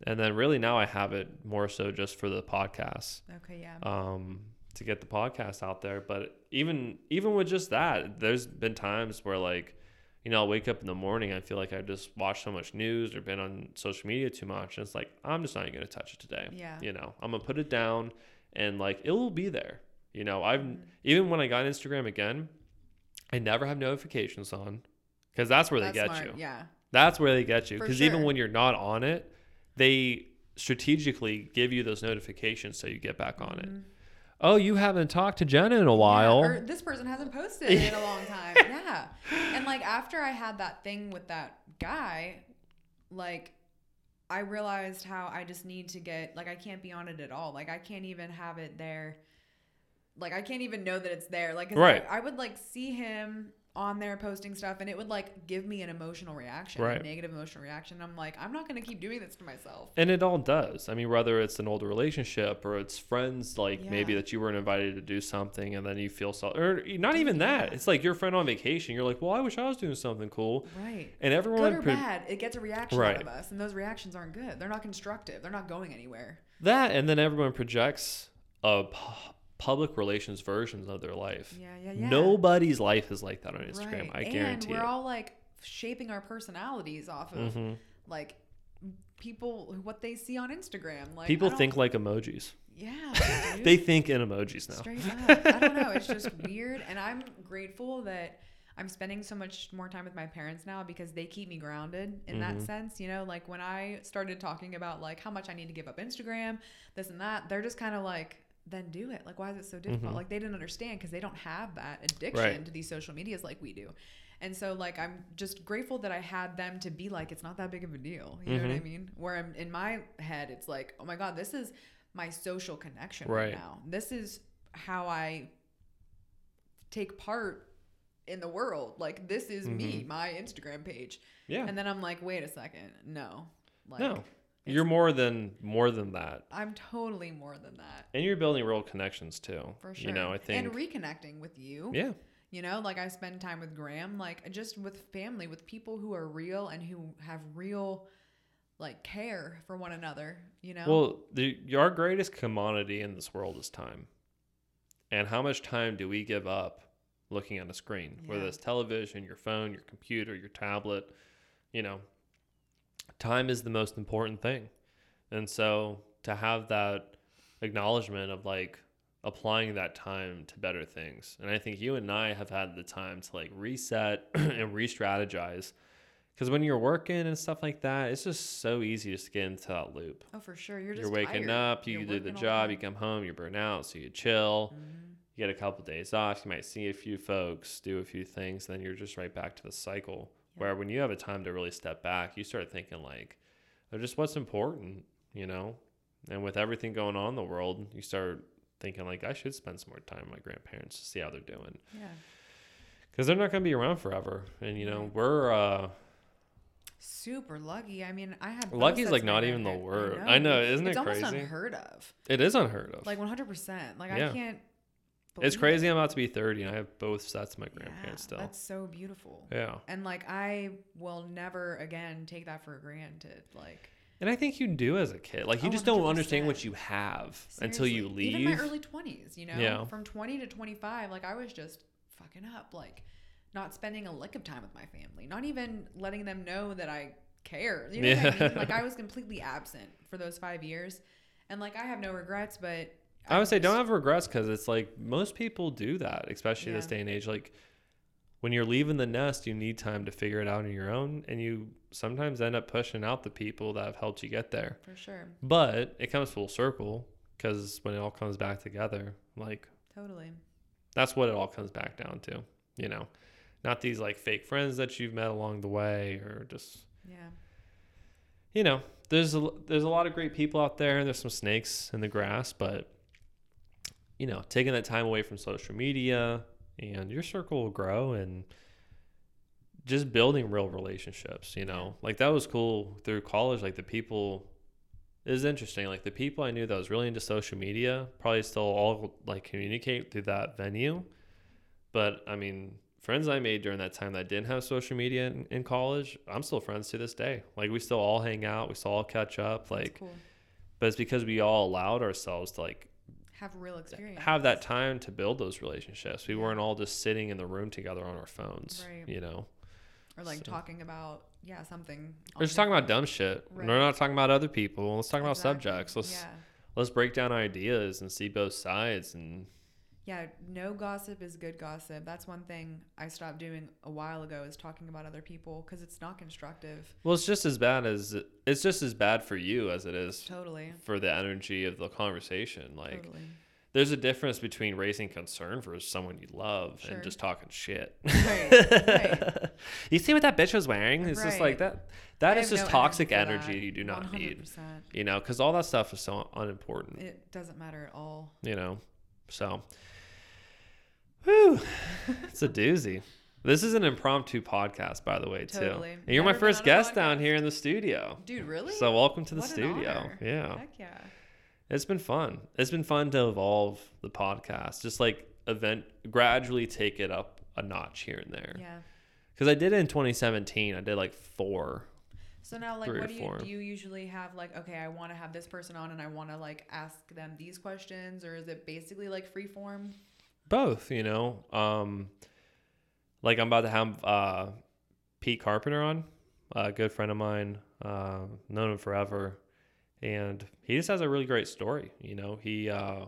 And then really now I have it more so just for the podcast, Okay, yeah. um, to get the podcast out there. But even even with just that, there's been times where like, you know, I'll wake up in the morning, I feel like I've just watched so much news or been on social media too much. And it's like, I'm just not even gonna touch it today. Yeah. You know, I'm gonna put it down and like it will be there. You know, I've Mhm. even when I got Instagram again, I never have notifications on. Because that's where That's they get smart. you. Yeah. That's where they get you. Because even when you're not on it, they strategically give you those notifications so you get back on it. Mhm. Oh, you haven't talked to Jenna in a while. Yeah, or this person hasn't posted in a long time. Yeah. And like after I had that thing with that guy, like I realized how I just need to get like I can't be on it at all. Like I can't even have it there. Like I can't even know that it's there. Like Right. I, I would like see him on there posting stuff and it would like give me an emotional reaction, Right. a negative emotional reaction. I'm like, I'm not gonna keep doing this to myself. and it all does. I mean, whether it's an older relationship or it's friends, like maybe that you weren't invited to do something and then you feel so, or not even that. It's like your friend on vacation. You're like, well, I wish I was doing something cool. Right. And everyone, Good or pre- bad, it gets a reaction Right. out of us, and those reactions aren't good. They're not constructive. They're not going anywhere. that, and then everyone projects a public relations versions of their life. Yeah, yeah, yeah. Nobody's life is like that on Instagram. Right. I and guarantee we're it. all like shaping our personalities off of Mhm. like people what they see on Instagram. Like People think like emojis. yeah. They think in emojis now. straight up. I don't know. It's just weird, and I'm grateful that I'm spending so much more time with my parents now because they keep me grounded in that Mhm. sense. You know, like when I started talking about like how much I need to give up Instagram, this and that, they're just kind of like, then do it. Like, why is it so difficult? Mhm. Like, they didn't understand because they don't have that addiction Right. to these social medias like we do. And so, like, I'm just grateful that I had them to be like, it's not that big of a deal. You know what I Mhm. mean? Where I'm in my head, it's like, oh my God, this is my social connection right, Right. now. This is how I take part in the world. Like, this is me, Mhm. my Instagram page. Yeah. And then I'm like, wait a second. No. Like, no. You're more than more than that. I'm totally more than that. And you're building real connections too. For sure. You know, I think And reconnecting with you. Yeah. You know, like I spend time with Graham, like just with family, with people who are real and who have real like care for one another, you know? Well, the our greatest commodity in this world is time. And how much time do we give up looking at a screen? Whether it's television, your phone, your computer, your tablet, you know, time is the most important thing. And so to have that acknowledgement of like applying that time to better things. And I think you and I have had the time to like reset and re-strategize. Because when you're working and stuff like that, it's just so easy to get into that loop. oh, for sure. You're You're, waking tired. up, you You're do the job, you come home, you burn out, so you chill. Mhm. You get a couple days off, you might see a few folks, do a few things, then you're just right back to the cycle. Yeah. Where when you have a time to really step back, you start thinking like, oh, just what's important, you know? And with everything going on in the world, you start thinking like, I should spend some more time with my grandparents to see how they're doing. Yeah. Because they're not going to be around forever. And, you know, we're, uh, Super lucky. I mean, I had both Lucky like, not even the word. I know, dude. isn't it's it almost unheard of. it is unheard of. Like 100%. Like Yeah. I can't it's crazy. it. I'm about to be 30 and I have both sets of my grandparents Yeah, still. That's so beautiful. Yeah. And like I will never again take that for granted. Like And I think you do as a kid. Like you Oh, just don't understand what you have until you leave. Even my early twenties, you know, Yeah. from twenty to twenty five, like I was just fucking up, like not spending a lick of time with my family, not even letting them know that I care. You know what I mean? Yeah. Like I was completely absent for those five years, and like I have no regrets, but I would say don't have regrets because it's like most people do that, especially this Yeah. day and age. Like when you're leaving the nest, you need time to figure it out on your own, and you sometimes end up pushing out the people that have helped you get there. for sure, But it comes full circle because when it all comes back together, like totally. that's what it all comes back down to, you know, not these like fake friends that you've met along the way or just Yeah, you know, there's a, there's a lot of great people out there. And there's some snakes in the grass, but you know, taking that time away from social media and your circle will grow and just building real relationships, you know. Like that was cool through college like the people it was interesting. Like the people I knew that was really into social media probably still all like communicate through that venue. But I mean, friends I made during that time that didn't have social media in, in college, I'm still friends to this day. Like we still all hang out, we still all catch up. Like, cool. but it's because we all allowed ourselves to like Have real experience. have that time to build those relationships. We weren't all just sitting in the room together on our phones, Right. you know. or like so- talking about yeah something. We're just talking about dumb shit. Right. We're not talking about other people. Let's talk about subjects. Let's yeah. let's break down ideas and see both sides and Yeah, no gossip is good gossip. That's one thing I stopped doing a while ago is talking about other people because it's not constructive. well, it's just as bad as it's just as bad for you as it is Totally. for the energy of the conversation. Like totally. there's a difference between raising concern for someone you love Sure. and just talking shit. Right, right. you see what that bitch was wearing? It's just like that. That I is just no toxic energy you do not need. 100%. You know, because all that stuff is so unimportant. It doesn't matter at all. You know, so. Whew, it's a doozy. This is an impromptu podcast, by the way, too. Totally. And you're my Never been first guest down here in the studio. Dude, really? So welcome to the What studio. Yeah. Heck yeah. It's been fun. It's been fun to evolve the podcast, just like event gradually take it up a notch here and there. Yeah. Because I did it in 2017. I did like four. So now, like, what do you do? You usually have like, okay, I want to have this person on, and I want to like ask them these questions, or is it basically like free form? Both, you know. Um, like I'm about to have uh, Pete Carpenter on, a good friend of mine, uh, known him forever, and he just has a really great story. You know, he uh,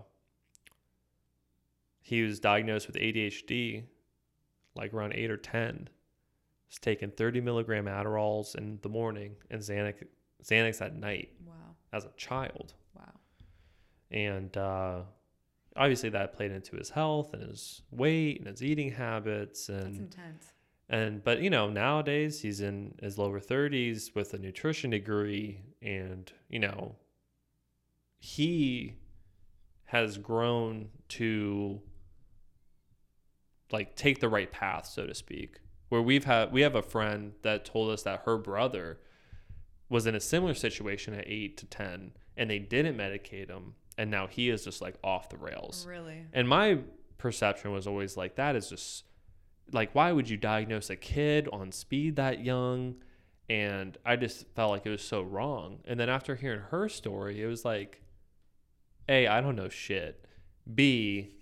he was diagnosed with ADHD like around eight or ten, was taking 30 milligram Adderalls in the morning and Xanax, Xanax at night Wow. as a child. Wow. And uh, obviously that played into his health and his weight and his eating habits That's intense. and but you know nowadays he's in his lower 30s with a nutrition degree and you know he has grown to like take the right path so to speak where we've had we have a friend that told us that her brother was in a similar situation at 8 to 10 and they didn't medicate him and now he is just like off the rails Really. and my perception was always like that is just like why would you diagnose a kid on speed that young? And I just felt like it was so wrong. And then after hearing her story, it was like A, I don't know shit. B,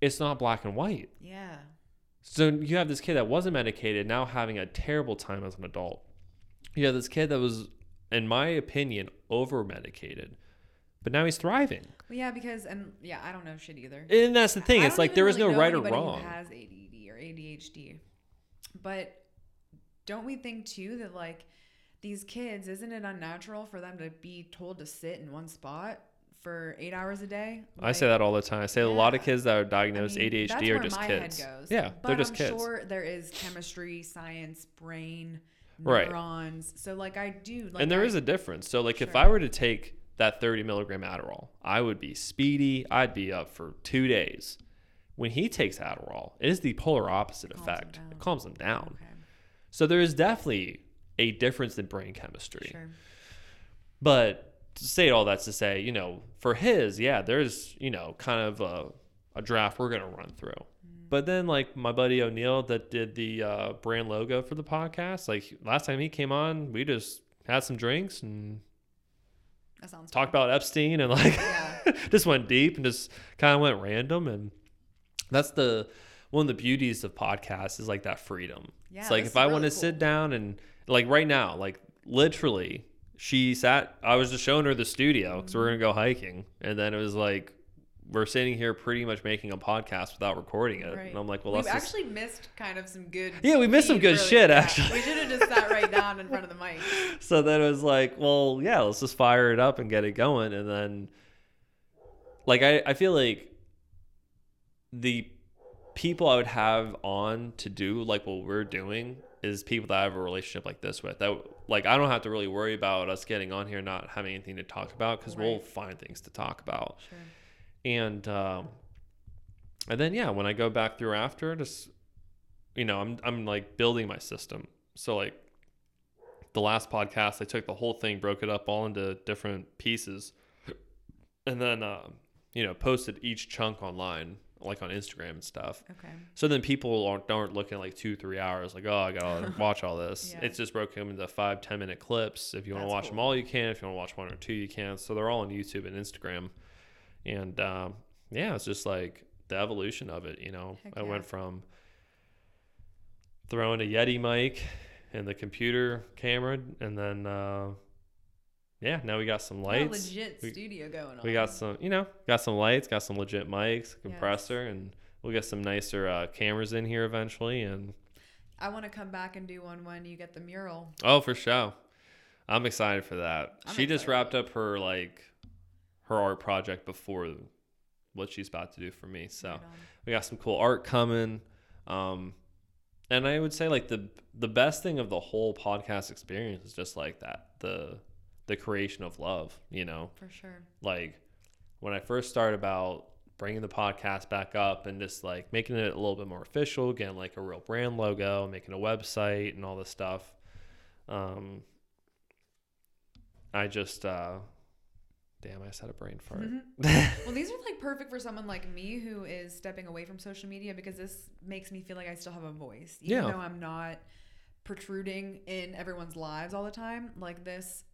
it's not black and white. Yeah. So you have this kid that wasn't medicated now having a terrible time as an adult. You have this kid that was, in my opinion, over medicated, but now he's thriving. Well, yeah, because and yeah, I don't know shit either. And that's the thing. It's like there is really no right or wrong. Who has ADD or ADHD, but don't we think too that like these kids, isn't it unnatural for them to be told to sit in one spot for eight hours a day? I say that all the time. I say a lot of kids that are I diagnosed mean, ADHD that's are just my kids. Head goes. Yeah, but they're just I'm kids. sure there is chemistry, science, brain, Right. neurons. So like I do, like and there I, is a difference. So like if I were to take that 30 milligram Adderall, I would be speedy. I'd be up for two days. When he takes Adderall, it is the polar opposite Calms him effect. It calms him down. Okay, So there is definitely a difference in brain chemistry. sure. But to say all that's to say, you know, for his, yeah, there's, you know, kind of a, a draft we're going to run through. Mm. But then, like my buddy O'Neill that did the uh, brand logo for the podcast, like last time he came on, we just had some drinks and That talked fun. about Epstein and like Yeah. just went deep and just kind of went random. And that's the one of the beauties of podcasts is like that freedom. Yeah, it's like if I really want to cool. sit down and like right now, like literally, she sat. I was just showing her the studio because we're gonna go hiking, and then it was like we're sitting here pretty much making a podcast without recording it, Right. and I'm like, well, We've let's just actually missed kind of some good. Yeah, we missed some good really. shit, actually. We should have just sat right down in front of the mic. so then it was like, well, yeah, let's just fire it up and get it going. And then, like, I, I feel like the people I would have on to do like what we're doing is people that I have a relationship like this with. That like I don't have to really worry about us getting on here not having anything to talk about because we'll find things to talk about. Sure. And um, and then yeah, when I go back through after, just you know, I'm I'm like building my system. So like the last podcast, I took the whole thing, broke it up all into different pieces, and then um, you know posted each chunk online, like on Instagram and stuff. Okay. So then people aren't, aren't looking like two, three hours, like, oh, I gotta watch all this. Yeah. It's just broken into five, 10 minute clips. If you want to That's watch them all, you can. If you want to watch one or two, you can. So they're all on YouTube and Instagram. And um, yeah, it's just like the evolution of it, you know. Heck I yeah. went from throwing a Yeti mic and the computer camera, and then uh, yeah, now we got some Got a lights. legit We- studio going on. We got some, you know, got some lights, got some legit mics, compressor, and we'll get some nicer uh, cameras in here eventually. And I want to come back and do one when you get the mural. oh, for sure, I'm excited for that. I'm she just wrapped up her like her art project before what she's about to do for me. So Right we got some cool art coming. Um, and I would say like the the best thing of the whole podcast experience is just like that the the creation of love. You know, For sure. like when I first started about bringing the podcast back up and just like making it a little bit more official, getting like a real brand logo, making a website and all this stuff. Um, I just, uh, damn, I said a brain fart. Mhm. Well, these are like perfect for someone like me who is stepping away from social media because this makes me feel like I still have a voice, even Yeah. though I'm not protruding in everyone's lives all the time. Like this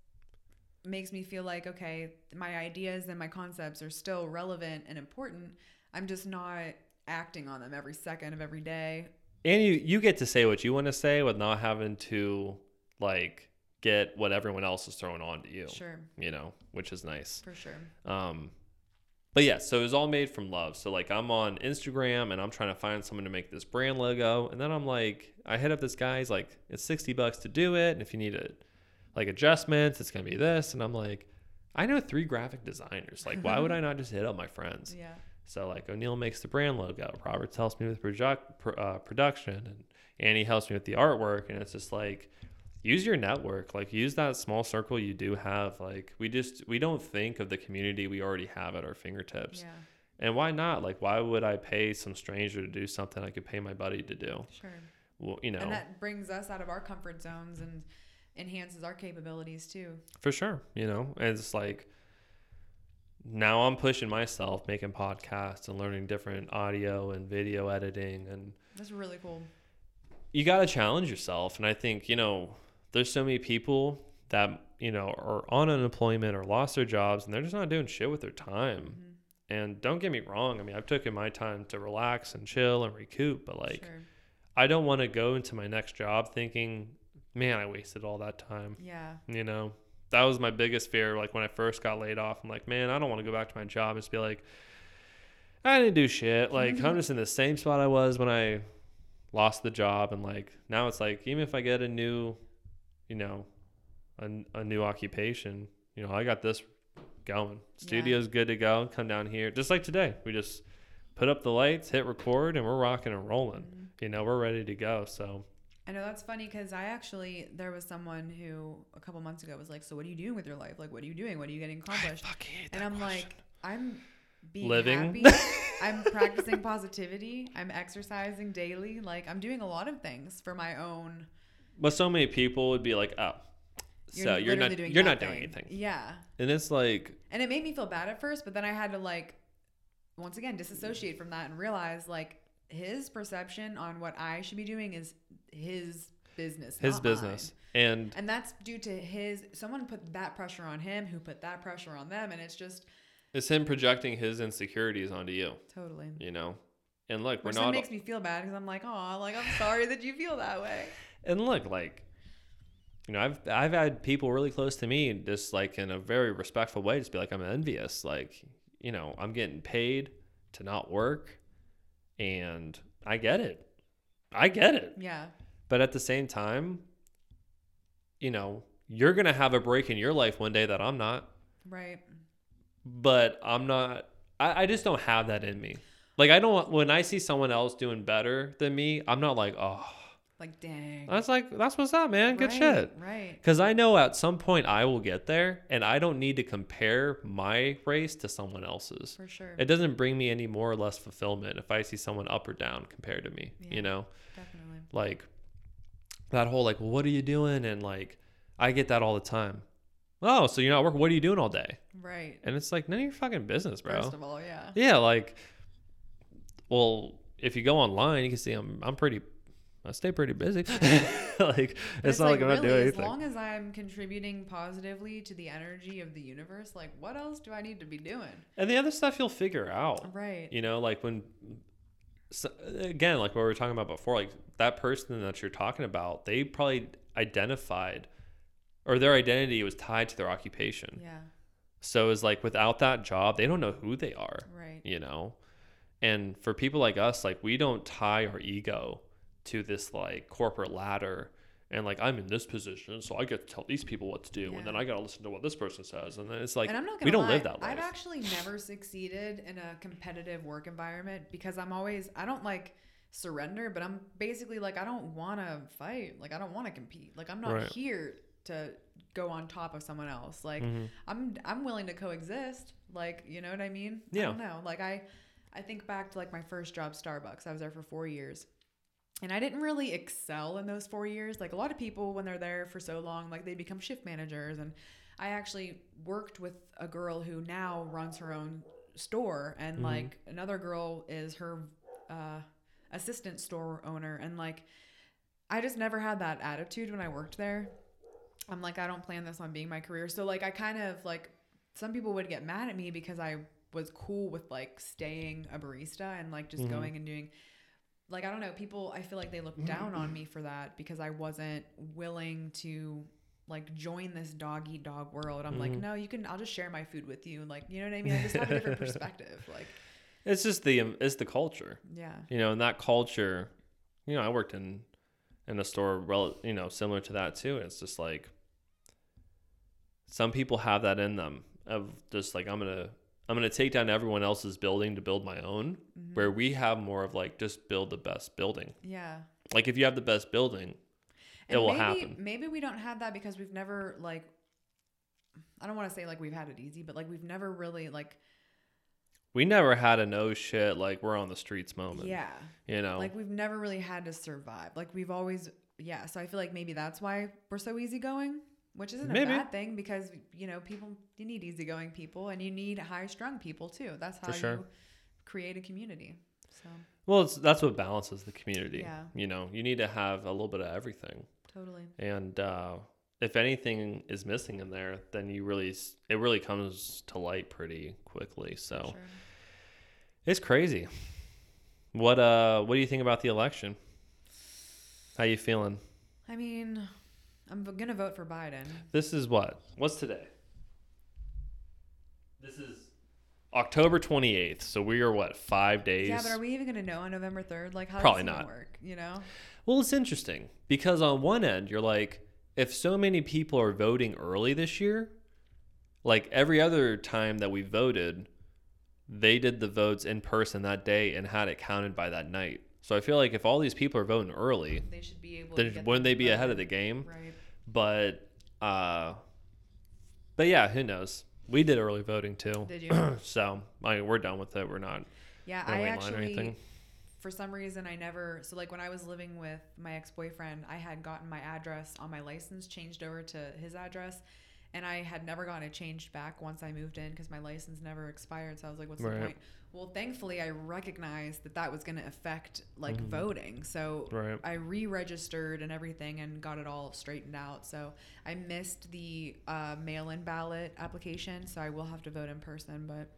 makes me feel like okay, my ideas and my concepts are still relevant and important. I'm just not acting on them every second of every day. and you, you get to say what you want to say with not having to like get what everyone else is throwing on to you, Sure, you know, which is nice. for sure. Um, but yeah, so it was all made from love. So like I'm on Instagram and I'm trying to find someone to make this brand logo, and then I'm like, I hit up this guy. He's like, it's sixty bucks to do it, and if you need it, like adjustments, it's gonna be this, and I'm like, I know three graphic designers. Like, why would I not just hit up my friends? Yeah. So like O'Neill makes the brand logo, Robert helps me with project pr- uh, production, and Annie helps me with the artwork, and it's just like use your network, like use that small circle you do have. Like we just we don't think of the community we already have at our fingertips, Yeah. and why not? Like why would I pay some stranger to do something I could pay my buddy to do? Sure. Well, you know, And that brings us out of our comfort zones and enhances our capabilities too. For sure, you know, it's like now I'm pushing myself, making podcasts and learning different audio and video editing, and That's really cool. you got to challenge yourself. And I think you know, there's so many people that you know are on unemployment or lost their jobs, and they're just not doing shit with their time. Mhm. And don't get me wrong, I mean, I've taken my time to relax and chill and recoup, but like, sure. I don't want to go into my next job thinking, man, I wasted all that time. Yeah. You know, that was my biggest fear. Like when I first got laid off, I'm like, man, I don't want to go back to my job and just be like, I didn't do shit. Like I'm just in the same spot I was when I lost the job, and like now it's like even if I get a new, you know, a, a new occupation, you know, I got this going. Yeah. Studio's good to go. Come down here, just like today. We just put up the lights, hit record, and we're rocking and rolling. Mhm. You know, we're ready to go. So I know that's funny because I actually there was someone who a couple months ago was like, "So what are you doing with your life? Like, what are you doing? What are you getting accomplished?" fucking hate And I'm like, "I'm being Living. happy. I'm practicing positivity. I'm exercising daily. Like, I'm doing a lot of things for my own. But so many people would be like, "Oh, so you're not literally you're not doing anything," Yeah, and it's like, and it made me feel bad at first, but then I had to like, once again, disassociate from that and realize like his perception on what I should be doing is his business, his business, mine. and And that's due to his someone put that pressure on him who put that pressure on them and it's just it's him projecting his insecurities onto you. totally You know, and look, we're not. makes me feel bad because I'm like, oh, like I'm sorry that you feel that way. and look, like, you know, I've I've had people really close to me just like in a very respectful way, just be like, I'm envious. Like, you know, I'm getting paid to not work, and I get it. I get it. Yeah, But at the same time, you know, you're going to have a break in your life one day that I'm not, right. but I'm not, I, I just don't have that in me. Like, I don't, when I see someone else doing better than me, I'm not like, oh, Like dang. that's like, that's what's up, man. Good right, shit. Right. Because I know at some point I will get there and I don't need to compare my race to someone else's. For sure. It doesn't bring me any more or less fulfillment if I see someone up or down compared to me, Yeah. you know? Definitely. like that whole like well, what are you doing and like i get that all the time oh so you're not working what are you doing all day Right. and it's like none of your fucking business bro First of all, yeah. yeah like well if you go online you can see i'm i'm pretty i stay pretty busy like But it's, not like, i'm not really, doing as long as I'm contributing positively to the energy of the universe, like what else do I need to be doing? and the other stuff you'll figure out Right. you know like when so, again like what we were talking about before like that person that you're talking about they probably identified or their identity was tied to their occupation Yeah. so it's like without that job they don't know who they are Right. you know and for people like us like we don't tie our ego to this like corporate ladder and like i'm in this position so i get to tell these people what to do and then i gotta listen to what this person says and then it's like and I'm not gonna we don't lie, live that life I've actually never succeeded in a competitive work environment because I'm always I don't like surrender, but I'm basically like I don't want to fight. Like I don't want to compete. Like I'm not Right. here to go on top of someone else. Like Mhm. I'm I'm willing to coexist. Like you know what I mean? I Yeah. don't know. Like I I think back to like my first job, Starbucks. I was there for four years. And I didn't really excel in those four years. Like a lot of people, when they're there for so long, like they become shift managers. And I actually worked with a girl who now runs her own store, and Mhm. like another girl is her uh, assistant store owner. And like, I just never had that attitude when I worked there. I'm like, I don't plan this on being my career. So like, I kind of like, some people would get mad at me because I was cool with like staying a barista and like just Mhm. going and doing like I don't know, people I feel like they look down on me for that because I wasn't willing to like join this dog eat dog world. I'm like, Mhm. no, you can. I'll just share my food with you. Like, you know what I mean? I just have a different perspective. Like, It's just the it's the culture. yeah, you know, and that culture, you know, I worked in in a store, rel- you know, similar to that too. And it's just like some people have that in them of just like I'm gonna I'm gonna take down everyone else's building to build my own. Mhm. Where we have more of like just build the best building. yeah. Like if you have the best building, It will maybe, happen. Maybe we don't have that because we've never like. I don't want to say like we've had it easy, but like we've never really like we never had a no shit like we're on the streets moment. yeah You know, like we've never really had to survive. Like we've always yeah. So I feel like maybe that's why we're so easygoing, which isn't Maybe. a bad thing because you know people you need easygoing people and you need high strung people too. That's how sure. you create a community. So well, it's, that's what balances the community. Yeah. You know, you need to have a little bit of everything. totally. and uh, if anything is missing in there then you really it really comes to light pretty quickly so Sure. it's crazy what uh what do you think about the election how you feeling I mean, I'm gonna vote for Biden. this is what what's today this is october 28th so we are what five days Yeah, but are we even gonna know on November third? Like, how Probably does not. work? You know? Well, it's interesting because on one end, you're like, if so many people are voting early this year, like every other time that we voted, they did the votes in person that day and had it counted by that night. So I feel like if all these people are voting early, They should be able. then wouldn't they be ahead of the game? Right. But, uh, but yeah, who knows? We did early voting too. Did you? so I mean, we're done with it. We're not Yeah, I actually, for some reason, I never. So like when I was living with my ex boyfriend, I had gotten my address on my license changed over to his address, and I had never gotten it changed back once I moved in because my license never expired. So I was like, what's Right. the point? Well, thankfully, I recognized that that was going to affect like Mhm. voting. So Right. I re-registered and everything and got it all straightened out. So I missed the uh, mail-in ballot application, so I will have to vote in person. But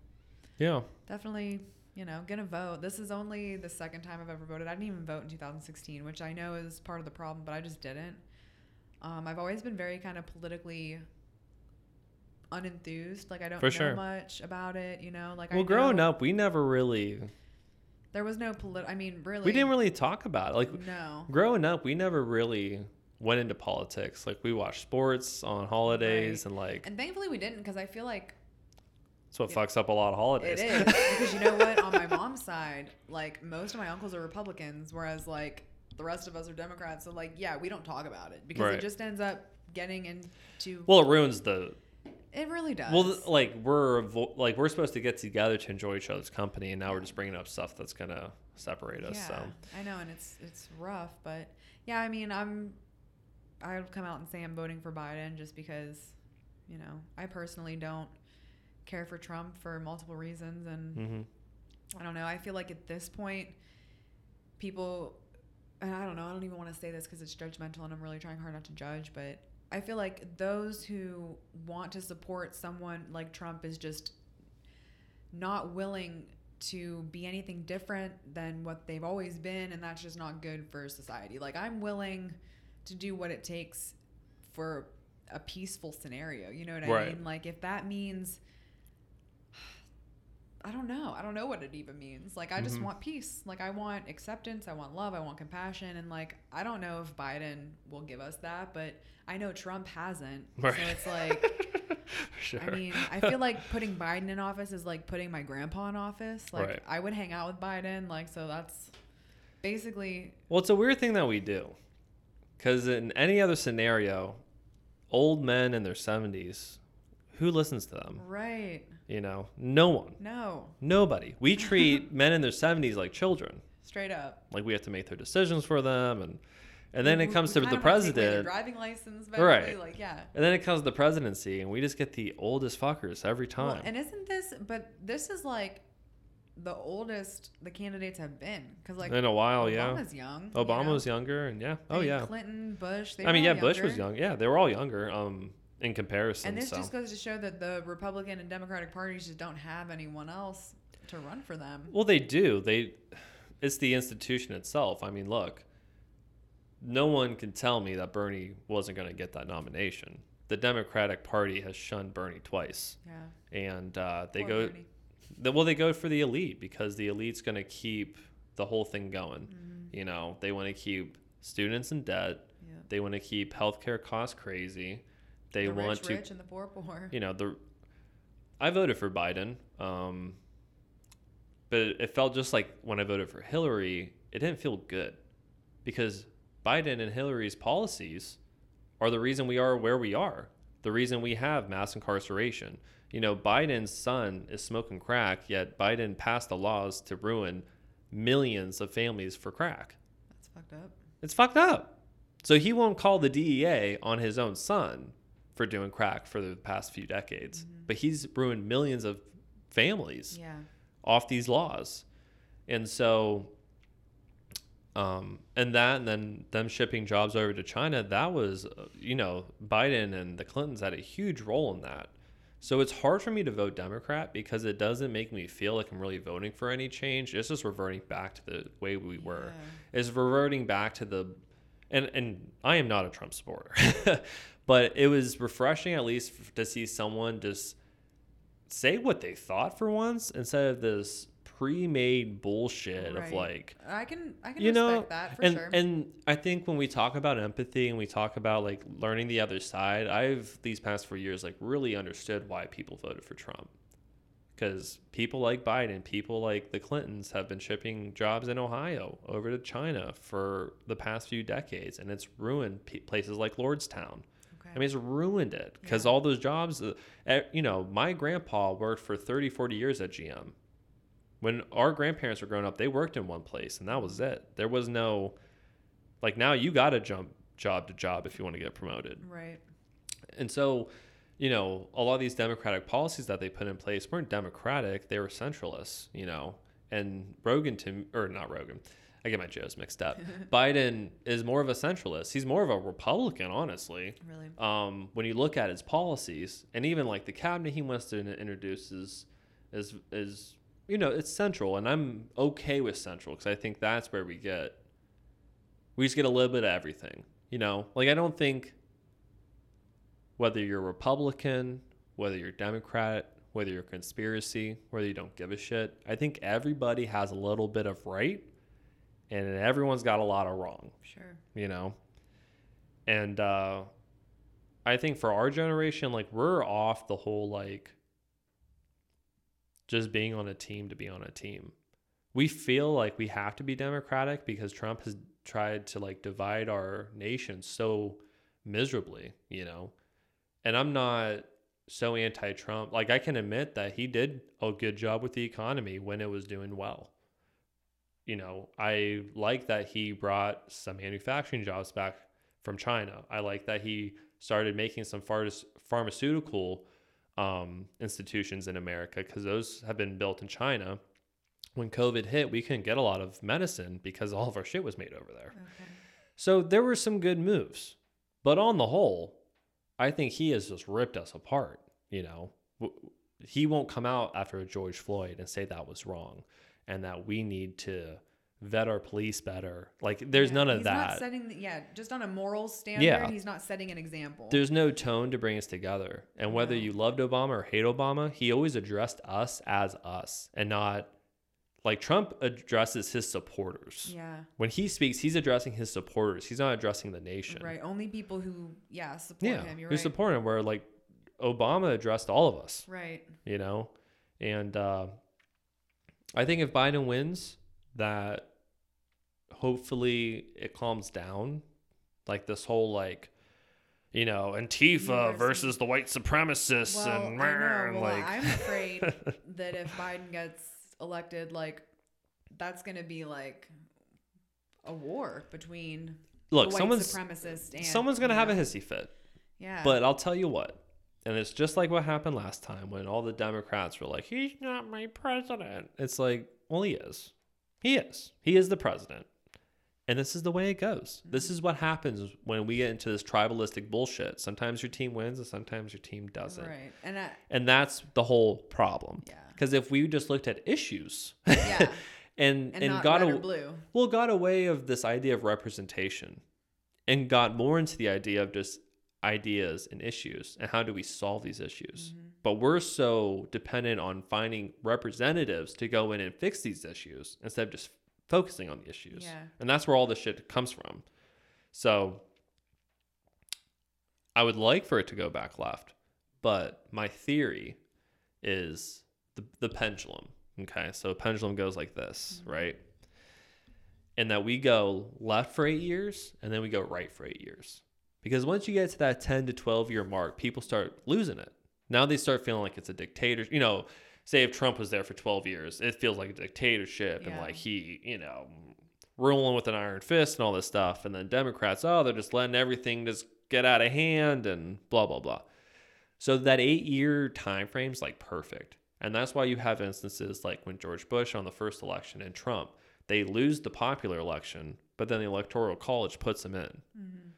Yeah. definitely, you know, gonna vote. This is only the second time I've ever voted. I didn't even vote in 2016, which I know is part of the problem, but I just didn't. Um, I've always been very kind of politically unenthused. Like I don't For know sure. much about it. You know, like I Well, growing know up, we never really, there was no polit. I mean, really, we didn't really talk about it. Like no. growing up, we never really went into politics. Like we watched sports on holidays Right. and like And thankfully we didn't because I feel like that's what it- fucks up a lot of holidays. It is because you know what? On my mom's side, like most of my uncles are Republicans, whereas like the rest of us are Democrats. So like, yeah, we don't talk about it because Right. it just ends up getting into. well, it ruins the it really does. well, like we're like we're supposed to get together to enjoy each other's company, and now we're just bringing up stuff that's gonna separate us. yeah, So I know, and it's it's rough, but yeah, I mean, I'm I would come out and say I'm voting for Biden just because, you know, I personally don't care for Trump for multiple reasons, and hmm I don't know. I feel like at this point, people, and I don't know, I don't even want to say this because it's judgmental and I'm really trying hard not to judge, but I feel like those who want to support someone like Trump is just not willing to be anything different than what they've always been, and that's just not good for society. Like, I'm willing to do what it takes for a peaceful scenario. You know what I Right. mean? Like, if that means I don't know. I don't know what it even means. Like I just Mhm. want peace. Like I want acceptance, I want love, I want compassion and like I don't know if Biden will give us that, but I know Trump hasn't. Right. So it's like sure. I mean, I feel like putting Biden in office is like putting my grandpa in office. Like Right. I would hang out with Biden, like so that's basically Well, it's a weird thing that we do. Because in any other scenario, old men in their 70s, who listens to them? right. You know, no one. No. Nobody. We treat men in their 70s like children. Straight up. Like we have to make their decisions for them. And, and then We- it comes to the kinda wanna take away president. driving license, Right. basically. Like yeah. And then it comes to the presidency, and we just get the oldest fuckers every Well, time. and isn't this? But this is like the oldest the candidates have been because like in a while, yeah. Obama's young. you Obama know? was younger, and yeah. Oh, mean, yeah. Clinton, Bush. They I mean, yeah, all Bush was young. Yeah, they were all younger um, in comparison. And this so. just goes to show that the Republican and Democratic parties just don't have anyone else to run for them. Well, they do. They, it's the institution itself. I mean, look, no one can tell me that Bernie wasn't going to get that nomination. The Democratic Party has shunned Bernie twice, Yeah. and uh, they Poor go. Bernie. The, well, they go for the elite because the elite's going to keep the whole thing going. Mhm. You know, they want to keep students in debt. Yeah. They want to keep healthcare costs crazy. They the want rich, to, rich and the poor, poor. you know, the. I voted for Biden, um, but it, it felt just like when I voted for Hillary, it didn't feel good, because Biden and Hillary's policies are the reason we are where we are. The reason we have mass incarceration. You know, Biden's son is smoking crack, yet Biden passed the laws to ruin millions of families for crack. That's fucked up. It's fucked up. So he won't call the DEA on his own son for doing crack for the past few decades, Mhm. but he's ruined millions of families Yeah. off these laws. And so um and that and then them shipping jobs over to China, that was uh, you know, Biden and the Clintons had a huge role in that. So it's hard for me to vote Democrat because it doesn't make me feel like I'm really voting for any change. It's just reverting back to the way we were Yeah. is reverting back to the and and I am not a Trump supporter, but it was refreshing at least to see someone just say what they thought for once instead of this pre-made bullshit of like I can I can you respect know that for and sure. and I think when we talk about empathy and we talk about like learning the other side, I've these past four years like really understood why people voted for Trump. Because people like Biden, people like the Clintons have been shipping jobs in Ohio over to China for the past few decades, and it's ruined p- places like Lordstown. I mean, it's ruined it because Yeah. all those jobs, uh, eh, you know, my grandpa worked for 30, 40 years at GM. When our grandparents were growing up, they worked in one place and that was it. There was no, like, now you got to jump job to job if you want to get promoted. right. And so, you know, a lot of these democratic policies that they put in place weren't democratic, they were centralists, you know. And Rogan to or not Rogan. I get my Joes mixed up. Biden is more of a centralist. He's more of a Republican, honestly. Really. Um, when you look at his policies and even like the cabinet he wants to introduce is is is you know, it's central and I'm okay with central because I think that's where we get we just get a little bit of everything. You know, like I don't think whether you're Republican, whether you're Democrat, whether you're conspiracy, whether you don't give a shit, I think everybody has a little bit of right and everyone's got a lot of wrong, Sure. you know? And uh I think for our generation, like we're off the whole like just being on a team to be on a team. We feel like we have to be democratic because Trump has tried to like divide our nation so miserably, you know. And I'm not so anti-Trump. Like I can admit that he did a good job with the economy when it was doing well. You know, I like that he brought some manufacturing jobs back from China. I like that he started making some phar- pharmaceutical um, institutions in America because those have been built in China. When COVID hit, we couldn't get a lot of medicine because all of our shit was made over there. Okay. So there were some good moves, but on the whole, I think he has just ripped us apart. You know, he won't come out after George Floyd and say that was wrong, and that we need to vet our police better. Like, there's Yeah, none of he's that. Not setting the, yeah, just on a moral standard, Yeah. he's not setting an example. There's no tone to bring us together. And whether No. you loved Obama or hate Obama, he always addressed us as us and not like Trump addresses his supporters. yeah. When he speaks, he's addressing his supporters. He's not addressing the nation. Right. Only people who yeah support Yeah. him. You're who right. support him, where like Obama addressed all of us, right. you know? And uh, I think if Biden wins, that hopefully it calms down. Like this whole like, you know, Antifa University. versus the white supremacists Well, and. Well, like I'm afraid that if Biden gets elected, like that's gonna be like a war between look, someone's supremacist and someone's gonna have a hissy fit. Yeah. But I'll tell you what, and it's just like what happened last time when all the Democrats were like, "He's not my president." It's like, well, he is. He is. He is the president. And this is the way it goes. This is what happens when we get into this tribalistic bullshit. Sometimes your team wins and sometimes your team doesn't. right. And I, And that's the whole problem. yeah. Because if we just looked at issues Yeah. and And, and got a, blue. well got away of this idea of representation and got more into the idea of just ideas and issues and how do we solve these issues. Mm-hmm. But we're so dependent on finding representatives to go in and fix these issues instead of just focusing on the issues. Yeah. And that's where all this shit comes from. So I would like for it to go back left, but my theory is the, the pendulum. Okay. So a pendulum goes like this, right? And that we go left for eight years and then we go right for eight years. Because once you get to that 10 to 12 year mark, people start losing it. Now they start feeling like it's a dictator. You know, say if Trump was there for 12 years, it feels like a dictatorship and like he, you know, ruling with an iron fist and all this stuff. And then Democrats, oh, they're just letting everything just get out of hand and blah, blah, blah. So that eight year time frame is like perfect. And that's why you have instances like when George Bush on the first election and Trump, they lose the popular election, but then the electoral college puts them in. Mm-hmm.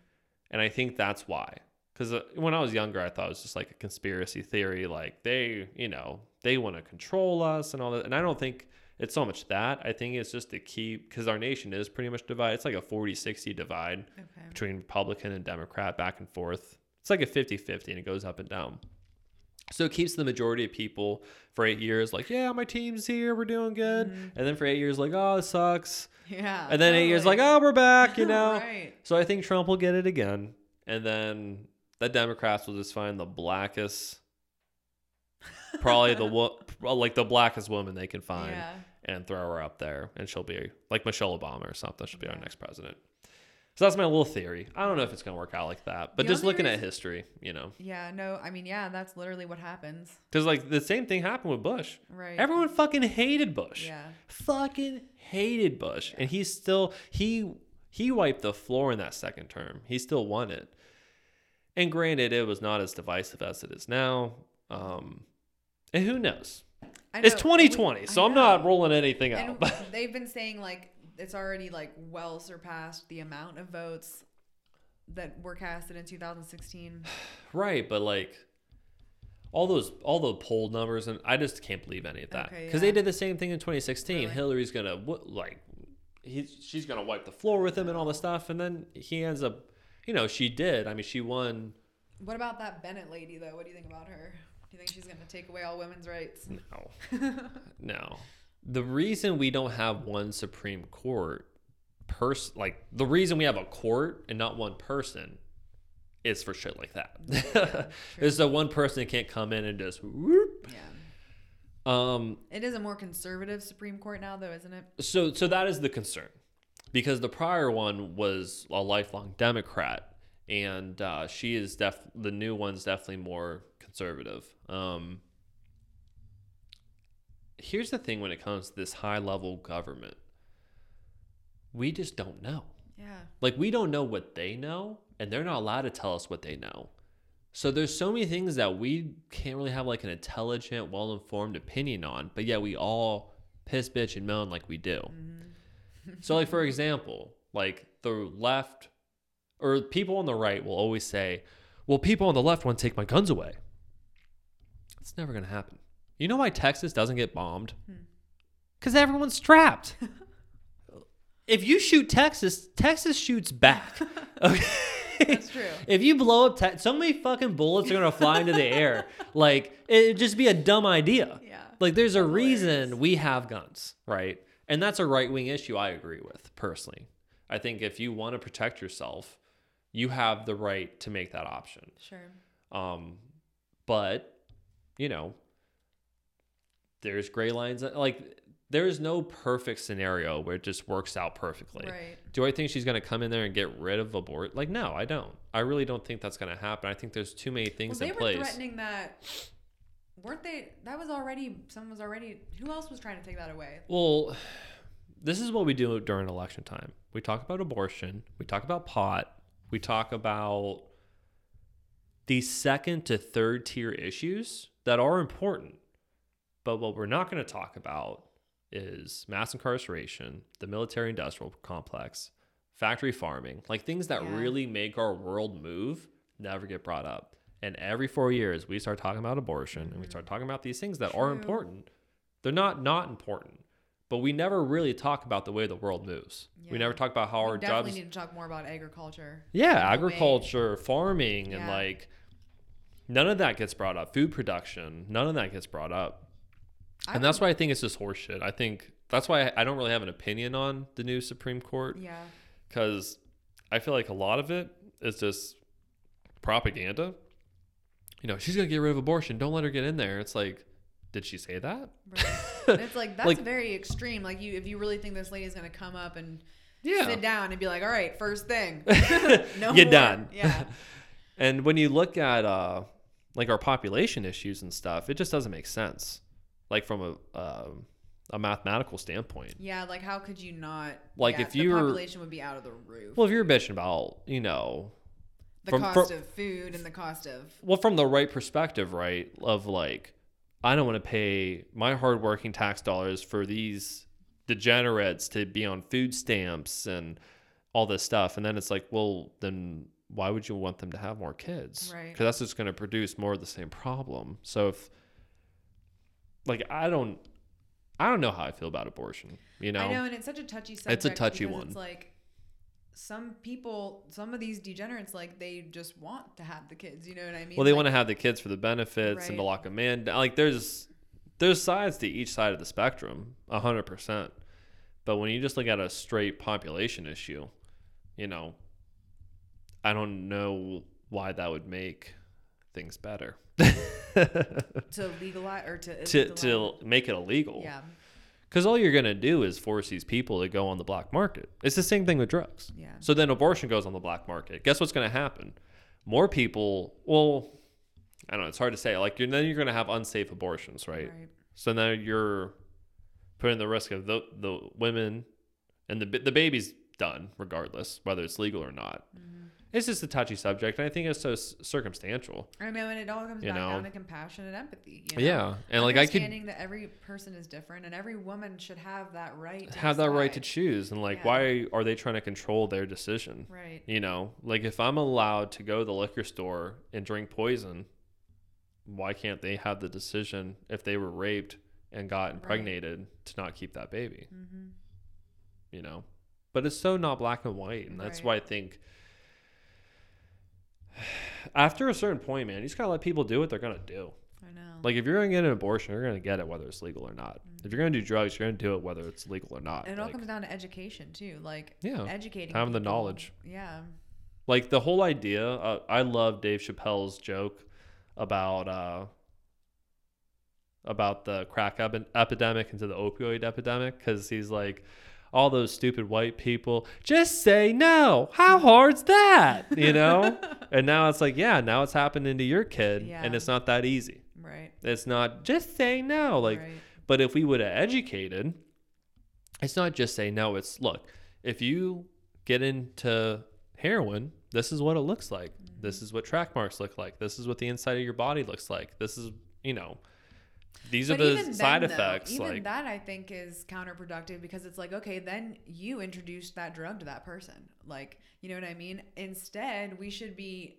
And I think that's why. Because uh, when I was younger, I thought it was just like a conspiracy theory. Like they, you know, they want to control us and all that. And I don't think it's so much that. I think it's just to keep, because our nation is pretty much divided. It's like a 40 60 divide Okay. between Republican and Democrat back and forth. It's like a 50 50 and it goes up and down. So it keeps the majority of people for eight years like, yeah, my team's here, we're doing good. Mm-hmm. And then for eight years, like, oh, it sucks. Yeah. And then eight years, like, oh, we're back, you know? right. So I think Trump will get it again. And then the Democrats will just find the blackest, probably the wo- uh, like the blackest woman they can find Yeah. and throw her up there. And she'll be like Michelle Obama or something. She'll be our next president. So that's my little theory. I don't know if it's going to work out like that, but The just looking at history, you know, Yeah. No, I mean, yeah, that's literally what happens. because like the same thing happened with Bush. Right. Everyone fucking hated Bush. Yeah. Fucking hated Bush. And he still he he wiped the floor in that second term. He still won it. And granted, it was not as divisive as it is now. Um and who knows? I It's 2020, we- so I'm not rolling anything out. And But they've been saying like it's already like well surpassed the amount of votes that were casted in 2016. right, but like all those all the poll numbers and I just can't believe any of that Okay, because yeah. they did the same thing in 2016. Really? Hillary's gonna like he's she's gonna wipe the floor with him and all this stuff, and then he ends up, you know, she did. I mean, she won. What about that Barrett lady though? What do you think about her? Do you think she's gonna take away all women's rights? No, no. The reason we don't have one Supreme Court person, like the reason we have a court and not one person, is for shit like that. There's the one person that can't come in and just whoop. Yeah. Um. It is a more conservative Supreme Court now though, isn't it? So, so that is the concern, because the prior one was a lifelong Democrat, and uh, she is def. The new one's definitely more conservative. Um. Here's the thing: when it comes to this high level government, we just don't know. Yeah. Like we don't know what they know, and they're not allowed to tell us what they know. So there's so many things that we can't really have like an intelligent, well-informed opinion on, but yet we all piss, bitch, and moan like we do. Mm-hmm. so like for example, like the left or people on the right will always say, "Well, people on the left want to take my guns away." It's never gonna happen. You know why Texas doesn't get bombed? Because everyone's strapped. if you shoot Texas, Texas shoots back. Okay. That's true. If you blow up, te- so many fucking bullets are gonna fly into the air. Like it'd just be a dumb idea. Yeah. Like there's a Hilarious. reason we have guns, right? And that's a right wing issue. I agree with personally. I think if you want to protect yourself, you have the right to make that option. Sure. Um, but you know, there's gray lines. Like there's no perfect scenario where it just works out perfectly. Right. Do I think she's going to come in there and get rid of abort? Like, no, I don't. I really don't think that's going to happen. I think there's too many things Well, things they in were place. threatening that. Weren't they? That was already. Someone was already. Who else was trying to take that away? Well, this is what we do during election time. We talk about abortion. We talk about pot. We talk about the second to third tier issues that are important. But what we're not going to talk about is mass incarceration, the military industrial complex, factory farming, like things that Yeah. really make our world move never get brought up. And every four years, we start talking about abortion and we start mm-hmm. talking about these things that are important. They're not not important, but we never really talk about the way the world moves. We never talk about how we our definitely jobs Definitely need to talk more about agriculture. Yeah, agriculture, farming, and like none of that gets brought up. Food production, none of that gets brought up. And that's why I think it's just horseshit. I think that's why I don't really have an opinion on the new Supreme Court Yeah. because I feel like a lot of it is just propaganda. You know, she's gonna get rid of abortion. Don't let her get in there. It's like, did she say that? Right. It's like that's Like- very extreme. Like you, if you really think this lady's gonna come up and Yeah. sit down and be like, "All right, first thing, no You're more." done. Yeah, And when you look at uh, like our population issues and stuff, it just doesn't make sense. Like from a um a mathematical standpoint. yeah. Like how could you not? Like, yeah, if you were- population would be out of the roof. Well, if you're a bitching about, you know, the from- cost from- of food and the cost of well, from the right perspective, right? Of like, I don't want to pay my hardworking tax dollars for these degenerates to be on food stamps and all this stuff. And then it's like, well, then why would you want them to have more kids? Right. Because that's just going to produce more of the same problem. So if, like, I don't, I don't know how I feel about abortion. You know, I know, and it's such a touchy subject. It's a touchy one. It's like some people, some of these degenerates, like they just want to have the kids. You know what I mean? well, they Like, want to have the kids for the benefits and to Right. lock them in. Like, there's, there's sides to each side of the spectrum, a hundred percent. But when you just look at a straight population issue, you know, I don't know why that would make things better. to legalize or to to to make it illegal. yeah, Because all you're gonna do is force these people to go on the black market. It's the same thing with drugs. yeah, So then abortion goes on the black market. Guess what's gonna happen? More people. Well, I don't know. It's hard to say. Like you're, then you're gonna have unsafe abortions, right? right. So now you're putting the risk of the the women and the the baby's done regardless whether it's legal or not. Mm-hmm. It's just a touchy subject, and I think it's so s- circumstantial. I know, and it all comes You back know? down to compassion and empathy. You know? Yeah, and like I could understanding that every person is different, and every woman should have that right. To have that right to choose, and like Yeah. why are they trying to control their decision? Right. You know, like if I'm allowed to go to the liquor store and drink poison, why can't they have the decision if they were raped and got impregnated to not keep that baby? Mm-hmm. You know, but it's so not black and white, and that's Right. why I think after a certain point, man, you just gotta let people do what they're gonna do. I know. Like if you're gonna get an abortion, you're gonna get it whether it's legal or not. If you're gonna do drugs, you're gonna do it whether it's legal or not. and it all Like- comes down to education too, like Yeah, educating, having the knowledge. Yeah. like the whole idea uh, i love dave chappelle's joke about uh about the crack epi- epidemic into the opioid epidemic because he's like all those stupid white people just say no how hard's that you know and now it's like yeah now it's happening to your kid Yeah. and it's not that easy Right. it's not just say no like right. but if we would have educated, it's not just say no. It's look, if you get into heroin, this is what it looks like. This mm-hmm. is what track marks look like. This is what the inside of your body looks like. This is, you know, these But are the side then, though, effects. even like, that, I think, is counterproductive because it's like, okay, then you introduced that drug to that person. Like, you know what I mean? Instead, we should be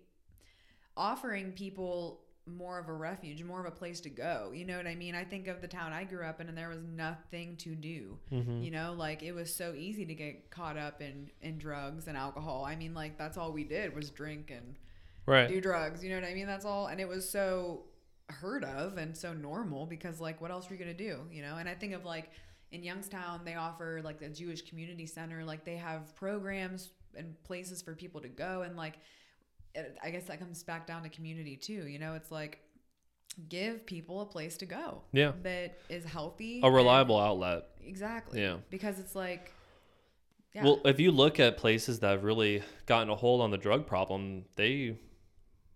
offering people more of a refuge, more of a place to go. You know what I mean? I think of the town I grew up in, and there was nothing to do. Mhm. You know, like it was so easy to get caught up in in drugs and alcohol. I mean, like that's all we did was drink and right. do drugs. You know what I mean? That's all. And it was so heard of and so normal because, like, what else are you going to do? You know? And I think of like in Youngstown, they offer like the Jewish Community Center, like, they have programs and places for people to go. And like, it, I guess that comes back down to community too. You know, it's like, give people a place to go Yeah. that is healthy, A and- reliable outlet. exactly. Yeah. Because it's like, yeah. Well, if you look at places that have really gotten a hold on the drug problem, they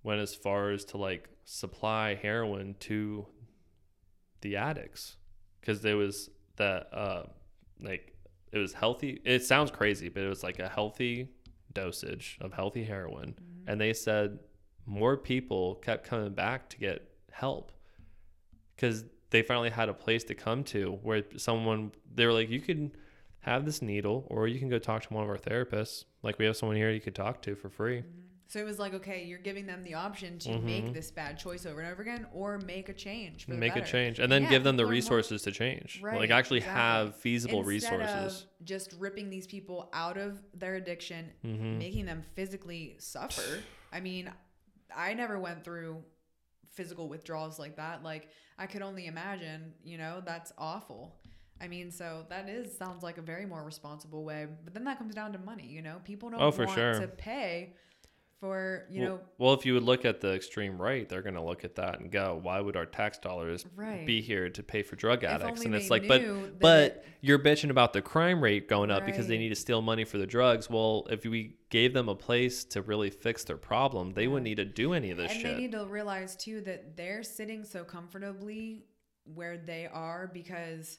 went as far as to like supply heroin to the addicts. Because there was that uh like it was healthy. It sounds crazy, but it was like a healthy dosage of healthy heroin, and they said more people kept coming back to get help. Because they finally had a place to come to where someone they were like you can have this needle or you can go talk to one of our therapists. Like we have someone here you could talk to for free So it was like, okay, you're giving them the option to Mhm. make this bad choice over and over again, or make a change. Make a change and then Yeah, give them the are more- resources to change. Right, like actually exactly. have feasible Instead resources. Of just ripping these people out of their addiction, Mhm. making them physically suffer. I mean, I never went through physical withdrawals like that. Like I could only imagine, you know, that's awful. I mean, so that is sounds like a very more responsible way. But then that comes down to money, you know. People don't Oh, for want sure. to pay for, you well, know, well, if you would look at the extreme right, they're going to look at that and go, "Why would our tax dollars Right. be here to pay for drug addicts?" And it's like, but but it- you're bitching about the crime rate going up because they need to steal money for the drugs. Well, if we gave them a place to really fix their problem, they wouldn't need to do any of this and shit. they need to realize too that they're sitting so comfortably where they are because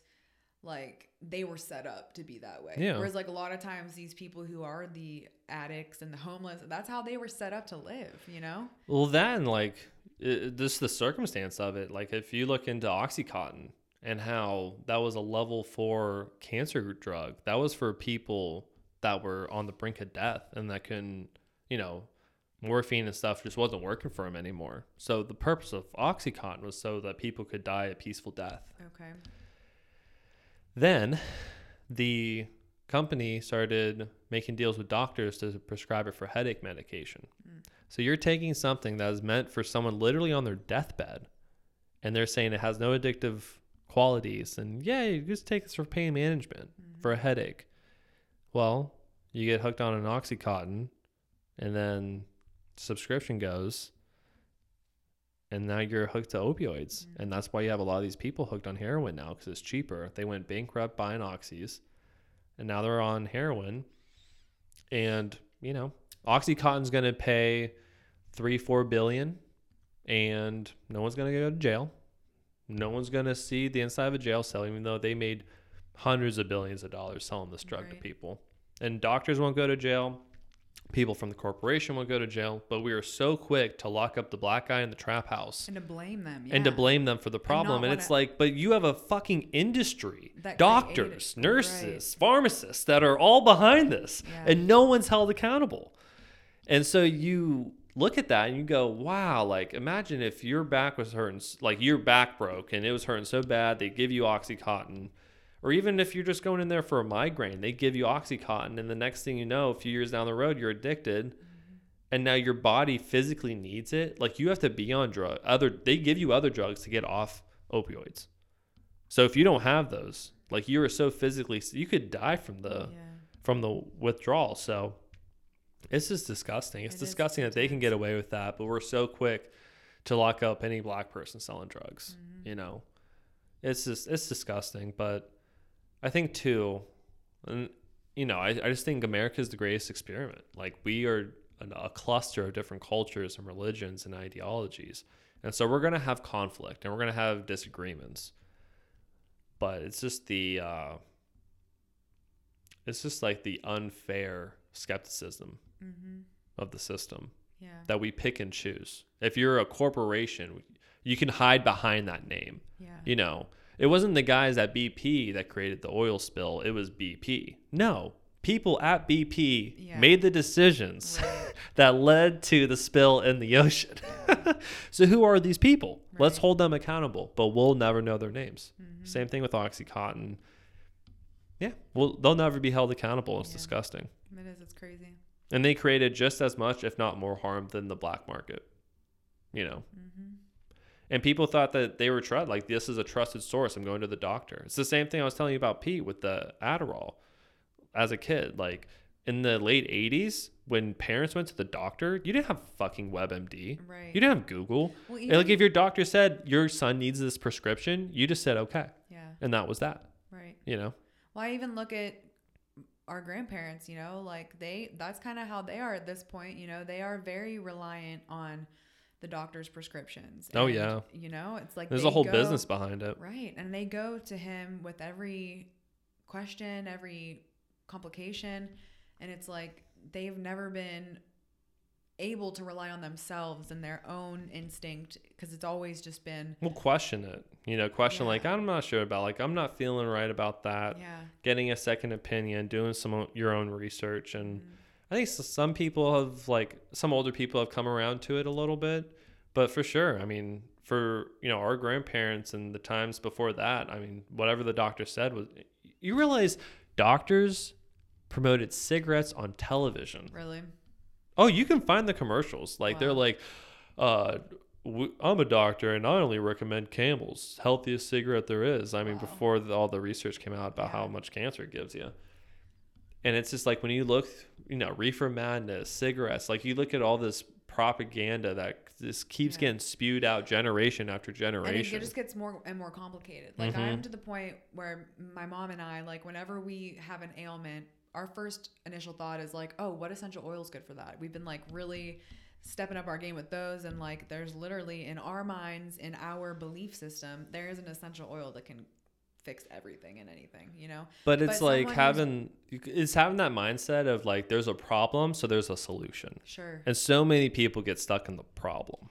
like they were set up to be that way. Yeah. Whereas like a lot of times these people who are the addicts and the homeless, that's how they were set up to live, you know? Well, then like it, this the circumstance of it. Like if you look into OxyContin and how that was a level four cancer drug, that was for people that were on the brink of death and that couldn't, you know, morphine and stuff just wasn't working for them anymore. So the purpose of OxyContin was so that people could die a peaceful death. Okay. Then the company started making deals with doctors to prescribe it for headache medication. Mm. So you're taking something that is meant for someone literally on their deathbed and they're saying it has no addictive qualities and yeah, you just take this for pain management mm-hmm. for a headache. Well, you get hooked on an oxycontin and then subscription goes and now you're hooked to opioids. Mm-hmm. And that's why you have a lot of these people hooked on heroin now because it's cheaper. They went bankrupt buying oxys and now they're on heroin. And you know oxycontin's going to pay three four billion and no one's going to go to jail. No one's going to see the inside of a jail cell even though they made hundreds of billions of dollars selling this drug to people. And doctors won't go to jail people from the corporation won't go to jail but we are so quick to lock up the black guy in the trap house And to blame them. and to blame them for the problem. And, not it's like, but you have a fucking industry doctors nurses, pharmacists that are all behind this, Yeah. and no one's held accountable. And so you look at that and you go, wow, like imagine if your back was hurting like your back broke and it was hurting so bad, they give you Oxycontin. Or even if you're just going in there for a migraine, they give you Oxycontin. And the next thing you know, a few years down the road, you're addicted and now your body physically needs it like you have to be on drug other they give you other drugs to get off opioids so if you don't have those like you are so physically you could die from the Yeah. from the withdrawal so it's just disgusting it's It is disgusting that they can get away with that but we're so quick to lock up any black person selling drugs Mm-hmm. you know it's just it's disgusting but i think too and you know I, I just think America is the greatest experiment like we are a cluster of different cultures and religions and ideologies and so we're going to have conflict and we're going to have disagreements but it's just the uh it's just like the unfair skepticism Mm-hmm. of the system Yeah. that we pick and choose if you're a corporation you can hide behind that name Yeah. you know, it wasn't the guys at BP that created the oil spill, it was BP. No, people at BP Yeah. made the decisions Right. that led to the spill in the ocean. so who are these people? Let's hold them accountable, but we'll never know their names. Mhm. Same thing with OxyContin. Yeah, well, they'll never be held accountable. It's Yeah. disgusting. It is. It's crazy. And they created just as much, if not more, harm than the black market. You know, Mm-hmm. And people thought that they were trust like this is a trusted source. I'm going to the doctor. It's the same thing I was telling you about Pete with the Adderall. As a kid, like in the late '80s, when parents went to the doctor, you didn't have fucking WebMD. Right. You didn't have Google. Well, And, like if your doctor said your son needs this prescription, you just said okay, yeah. and that was that. Right. You know. Well, I even look at our grandparents, you know, like they, that's kind of how they are at this point. You know, they are very reliant on the doctor's prescriptions. Oh, yeah. You know, it's like There's a whole go- business behind it. Right. And they go to him with every question, every complication. And it's like they've never been able to rely on themselves and their own instinct because it's always just been, We'll question it. You know, question Yeah. like I'm not sure about. Like I'm not feeling right about that. yeah. Getting a second opinion, doing some your own research, and Mhm. I think some people have like some older people have come around to it a little bit, but for sure, I mean, for you know our grandparents and the times before that, I mean, whatever the doctor said was. You realize doctors promoted cigarettes on television. Really? Oh, you can find the commercials. Like they're like, uh, w- I'm a doctor and I only recommend Camels, healthiest cigarette there is. I mean, Wow. before the, all the research came out about how much cancer it gives you. And it's just like when you look, you know, reefer madness, cigarettes, like you look at all this propaganda that just keeps Yeah. getting spewed out generation after generation. And it just gets more and more complicated. Like I'm Mhm. to the point where my mom and I, like whenever we have an ailment, our first initial thought is like, oh, what essential oil is good for that? We've been like really stepping up our game with those and like there's literally in our minds, in our belief system, there is an essential oil that can fix everything and anything, you know? but it's but like having, it's having that mindset of like, there's a problem, so there's a solution. Sure. And so many people get stuck in the problem.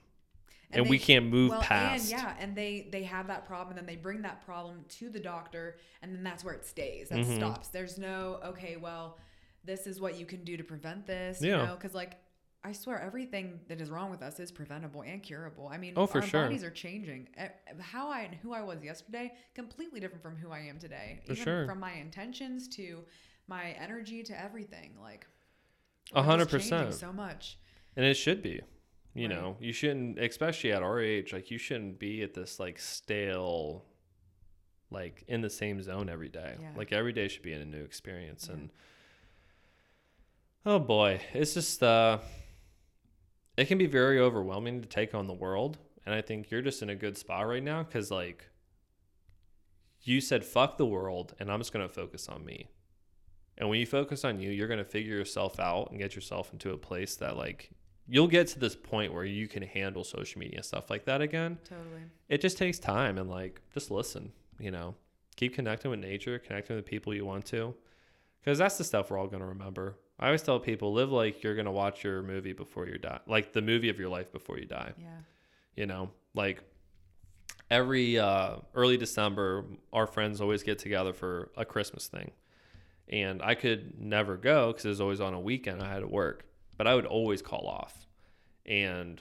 And, we they- can't move well, past. And yeah, and they they have that problem, and then they bring that problem to the doctor, and then that's where it stays. That Mhm. stops. There's no okay, well, this is what you can do to prevent this. Yeah. You know, because like I swear, everything that is wrong with us is preventable and curable. I mean, Oh, for our sure. bodies are changing. How I and who I was yesterday, completely different from who I am today. For Even sure. from my intentions to my energy to everything. Like A hundred percent. So much. And it should be. You Right. know, you shouldn't, especially at our age, like you shouldn't be at this like stale, like in the same zone every day. Yeah. Like every day should be in a new experience. Yeah. And oh boy, it's just, uh, it can be very overwhelming to take on the world. And I think you're just in a good spot right now because, like, you said, fuck the world, and I'm just going to focus on me. And when you focus on you, you're going to figure yourself out and get yourself into a place that, like, you'll get to this point where you can handle social media and stuff like that again. Totally. It just takes time and, like, just listen, you know, keep connecting with nature, connecting with the people you want to. Because that's the stuff we're all going to remember. I always tell people live like you're going to watch your movie before you die, like the movie of your life before you die. Yeah. you know like every uh, early december our friends always get together for a christmas thing. And i could never go because it was always on a weekend i had to work but i would always call off. And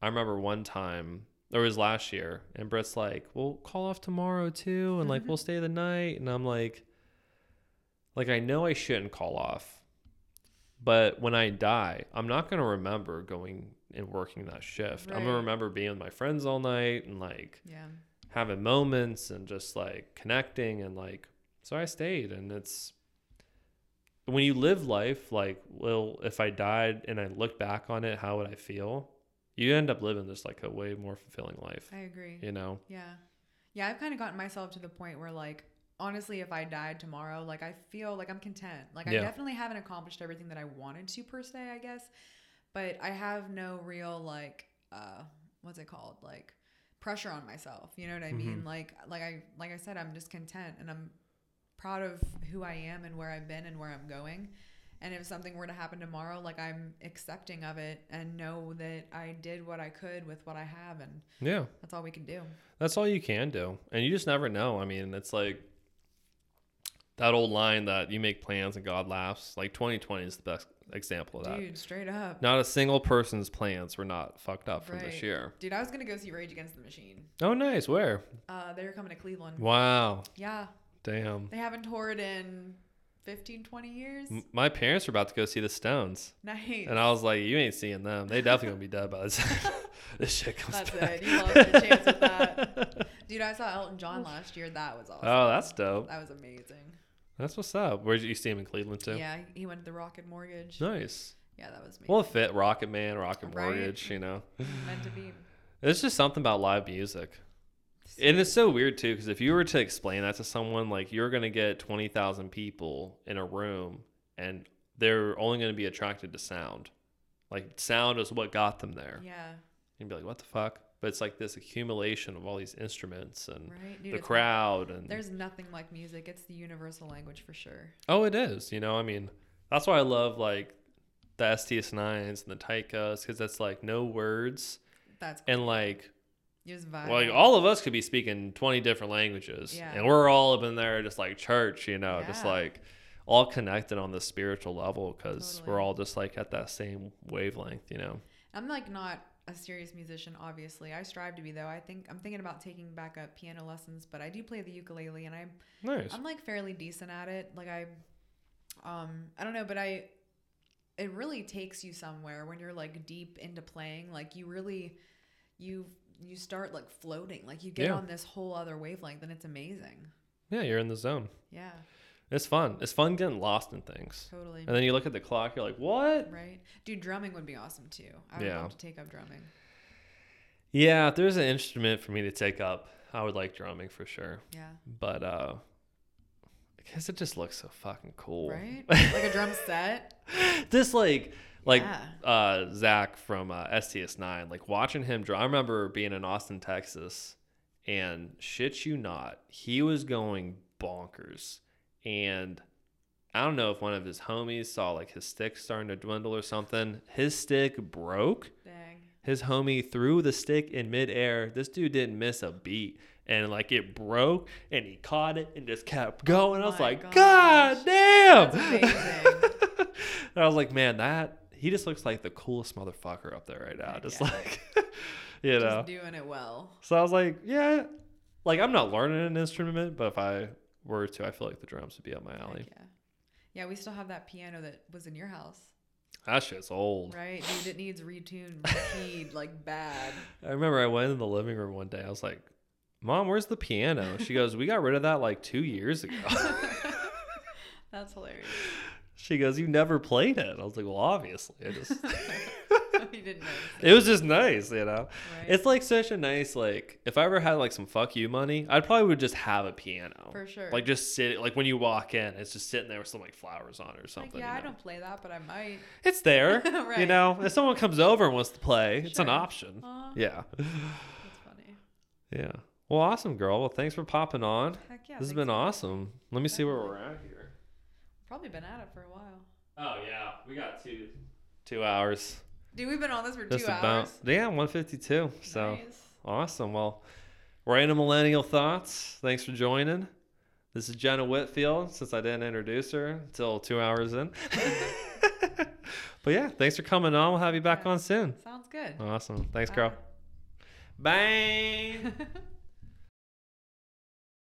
i remember one time or it was last year and brett's like "We'll call off tomorrow too and like we'll stay the night and i'm like like i know i shouldn't call off but when i die i'm not going to remember going and working that shift i'm going to remember being with my friends all night and like Yeah. having moments and just like connecting and like so I stayed and it's when you live life like well if I died and I look back on it how would I feel you end up living just like a way more fulfilling life I agree. you know Yeah. Yeah, I've kind of gotten myself to the point where like honestly if I died tomorrow, like I feel like I'm content. Like I definitely haven't accomplished everything that I wanted to per se, I guess. But I have no real like uh what's it called? Like pressure on myself. You know what I mean? Like like I like I said I'm just content and I'm proud of who I am and where I've been and where I'm going. And if something were to happen tomorrow, like I'm accepting of it and know that I did what I could with what I have and yeah that's all we can do. that's all you can do and you just never know I mean it's like that old line that you make plans and God laughs like 2020 is the best example of that Dude, straight up. not a single person's plans were not fucked up from this year Dude, I was gonna go see Rage Against the Machine. oh nice where Uh, they're coming to Cleveland. wow Yeah, damn they haven't toured in 15, 20 years. M- My parents were about to go see the Stones, Nice. and I was like, "You ain't seeing them. They definitely gonna be dead by the time this shit comes That's back." it. You lost your chance with that. Dude, I saw Elton John last year. That was oh, awesome. Oh, that's dope. that was amazing. That's what's up. Where did you see him in Cleveland too? Yeah, he went to the Rocket Mortgage. Nice. Yeah, that was amazing. Well, it fit Rocket Man, Rocket Right. Mortgage. You know, Meant to be. it's just something about live music, and it's so weird too. Because if you were to explain that to someone, like you're gonna get twenty thousand people in a room, and they're only gonna be attracted to sound. Like sound is what got them there. Yeah, You'd be like, what the fuck? But it's like this accumulation of all these instruments and right. Dude, the crowd and There's nothing like music. It's the universal language for sure. oh, it is. You know, I mean, that's why I love like the STS nines and the Tychos because that's like no words That's and like just vibe. well, like all of us could be speaking twenty different languages Yeah. and we're all up in there just like church, you know, just like all connected on the spiritual level because we're all just like at that same wavelength, you know. I'm like not a serious musician, obviously. I strive to be though. I think I'm thinking about taking back up piano lessons, but I do play the ukulele and I'm Nice. I'm like fairly decent at it. Like I um I don't know, but I it really takes you somewhere when you're like deep into playing. Like you really you you start like floating. Like you get Yeah. on this whole other wavelength and it's amazing. Yeah, you're in the zone. Yeah, It's fun. It's fun getting lost in things. totally. And then you look at the clock, you're like, what? Right. Dude, drumming would be awesome too. I would Yeah. love to take up drumming. Yeah, if there's an instrument for me to take up, I would like drumming for sure. Yeah. But uh I guess it just looks so fucking cool. Right? like a drum set. this like like Yeah. uh Zach from uh, STS9, like watching him draw. I remember being in Austin, Texas, and shit you not, he was going bonkers. And I don't know if one of his homies saw like his stick starting to dwindle or something. His stick broke. Dang. His homie threw the stick in midair. This dude didn't miss a beat. And like it broke and he caught it and just kept going. I was oh like, gosh. God damn. And I was like, man, that he just looks like the coolest motherfucker up there right now. Just yeah. like you know. Just doing it well. So I was like, yeah. Like I'm not learning an instrument, but if I were to, I feel like the drums would be up my Heck alley. yeah. Yeah, we still have that piano that was in your house, That shit's old. right? Dude, it needs retuned, rekeyed, like bad. I remember I went in the living room one day. I was like, Mom, where's the piano? She goes, We got rid of that like two years ago. That's hilarious. she goes, You never played it. I was like, Well, obviously. I just you didn't know. it was just nice, you know? Right? It's like such a nice, like, if I ever had like some fuck you money, I'd probably would just have a piano. For sure. Like just sit like when you walk in, it's just sitting there with some like flowers on it or like, something. yeah, you I don't play that, but I might. It's there. You know, if someone comes over and wants to play, it's an option. Aw, Yeah. That's funny. Yeah. Well, awesome, girl. Well, thanks for popping on. Heck yeah. this has been awesome. Let me see where we're at here. Probably been at it for a while. Oh yeah, we got two two hours. Dude, we've been on this for Just two about hours. yeah, one fifty two. So Nice. awesome. Well, random millennial thoughts. Thanks for joining. This is Jenna Whitfield. Since I didn't introduce her until two hours in. but yeah, thanks for coming on. We'll have you back Yeah. on soon. Sounds good. Awesome. Thanks, girl. Bang. Bye.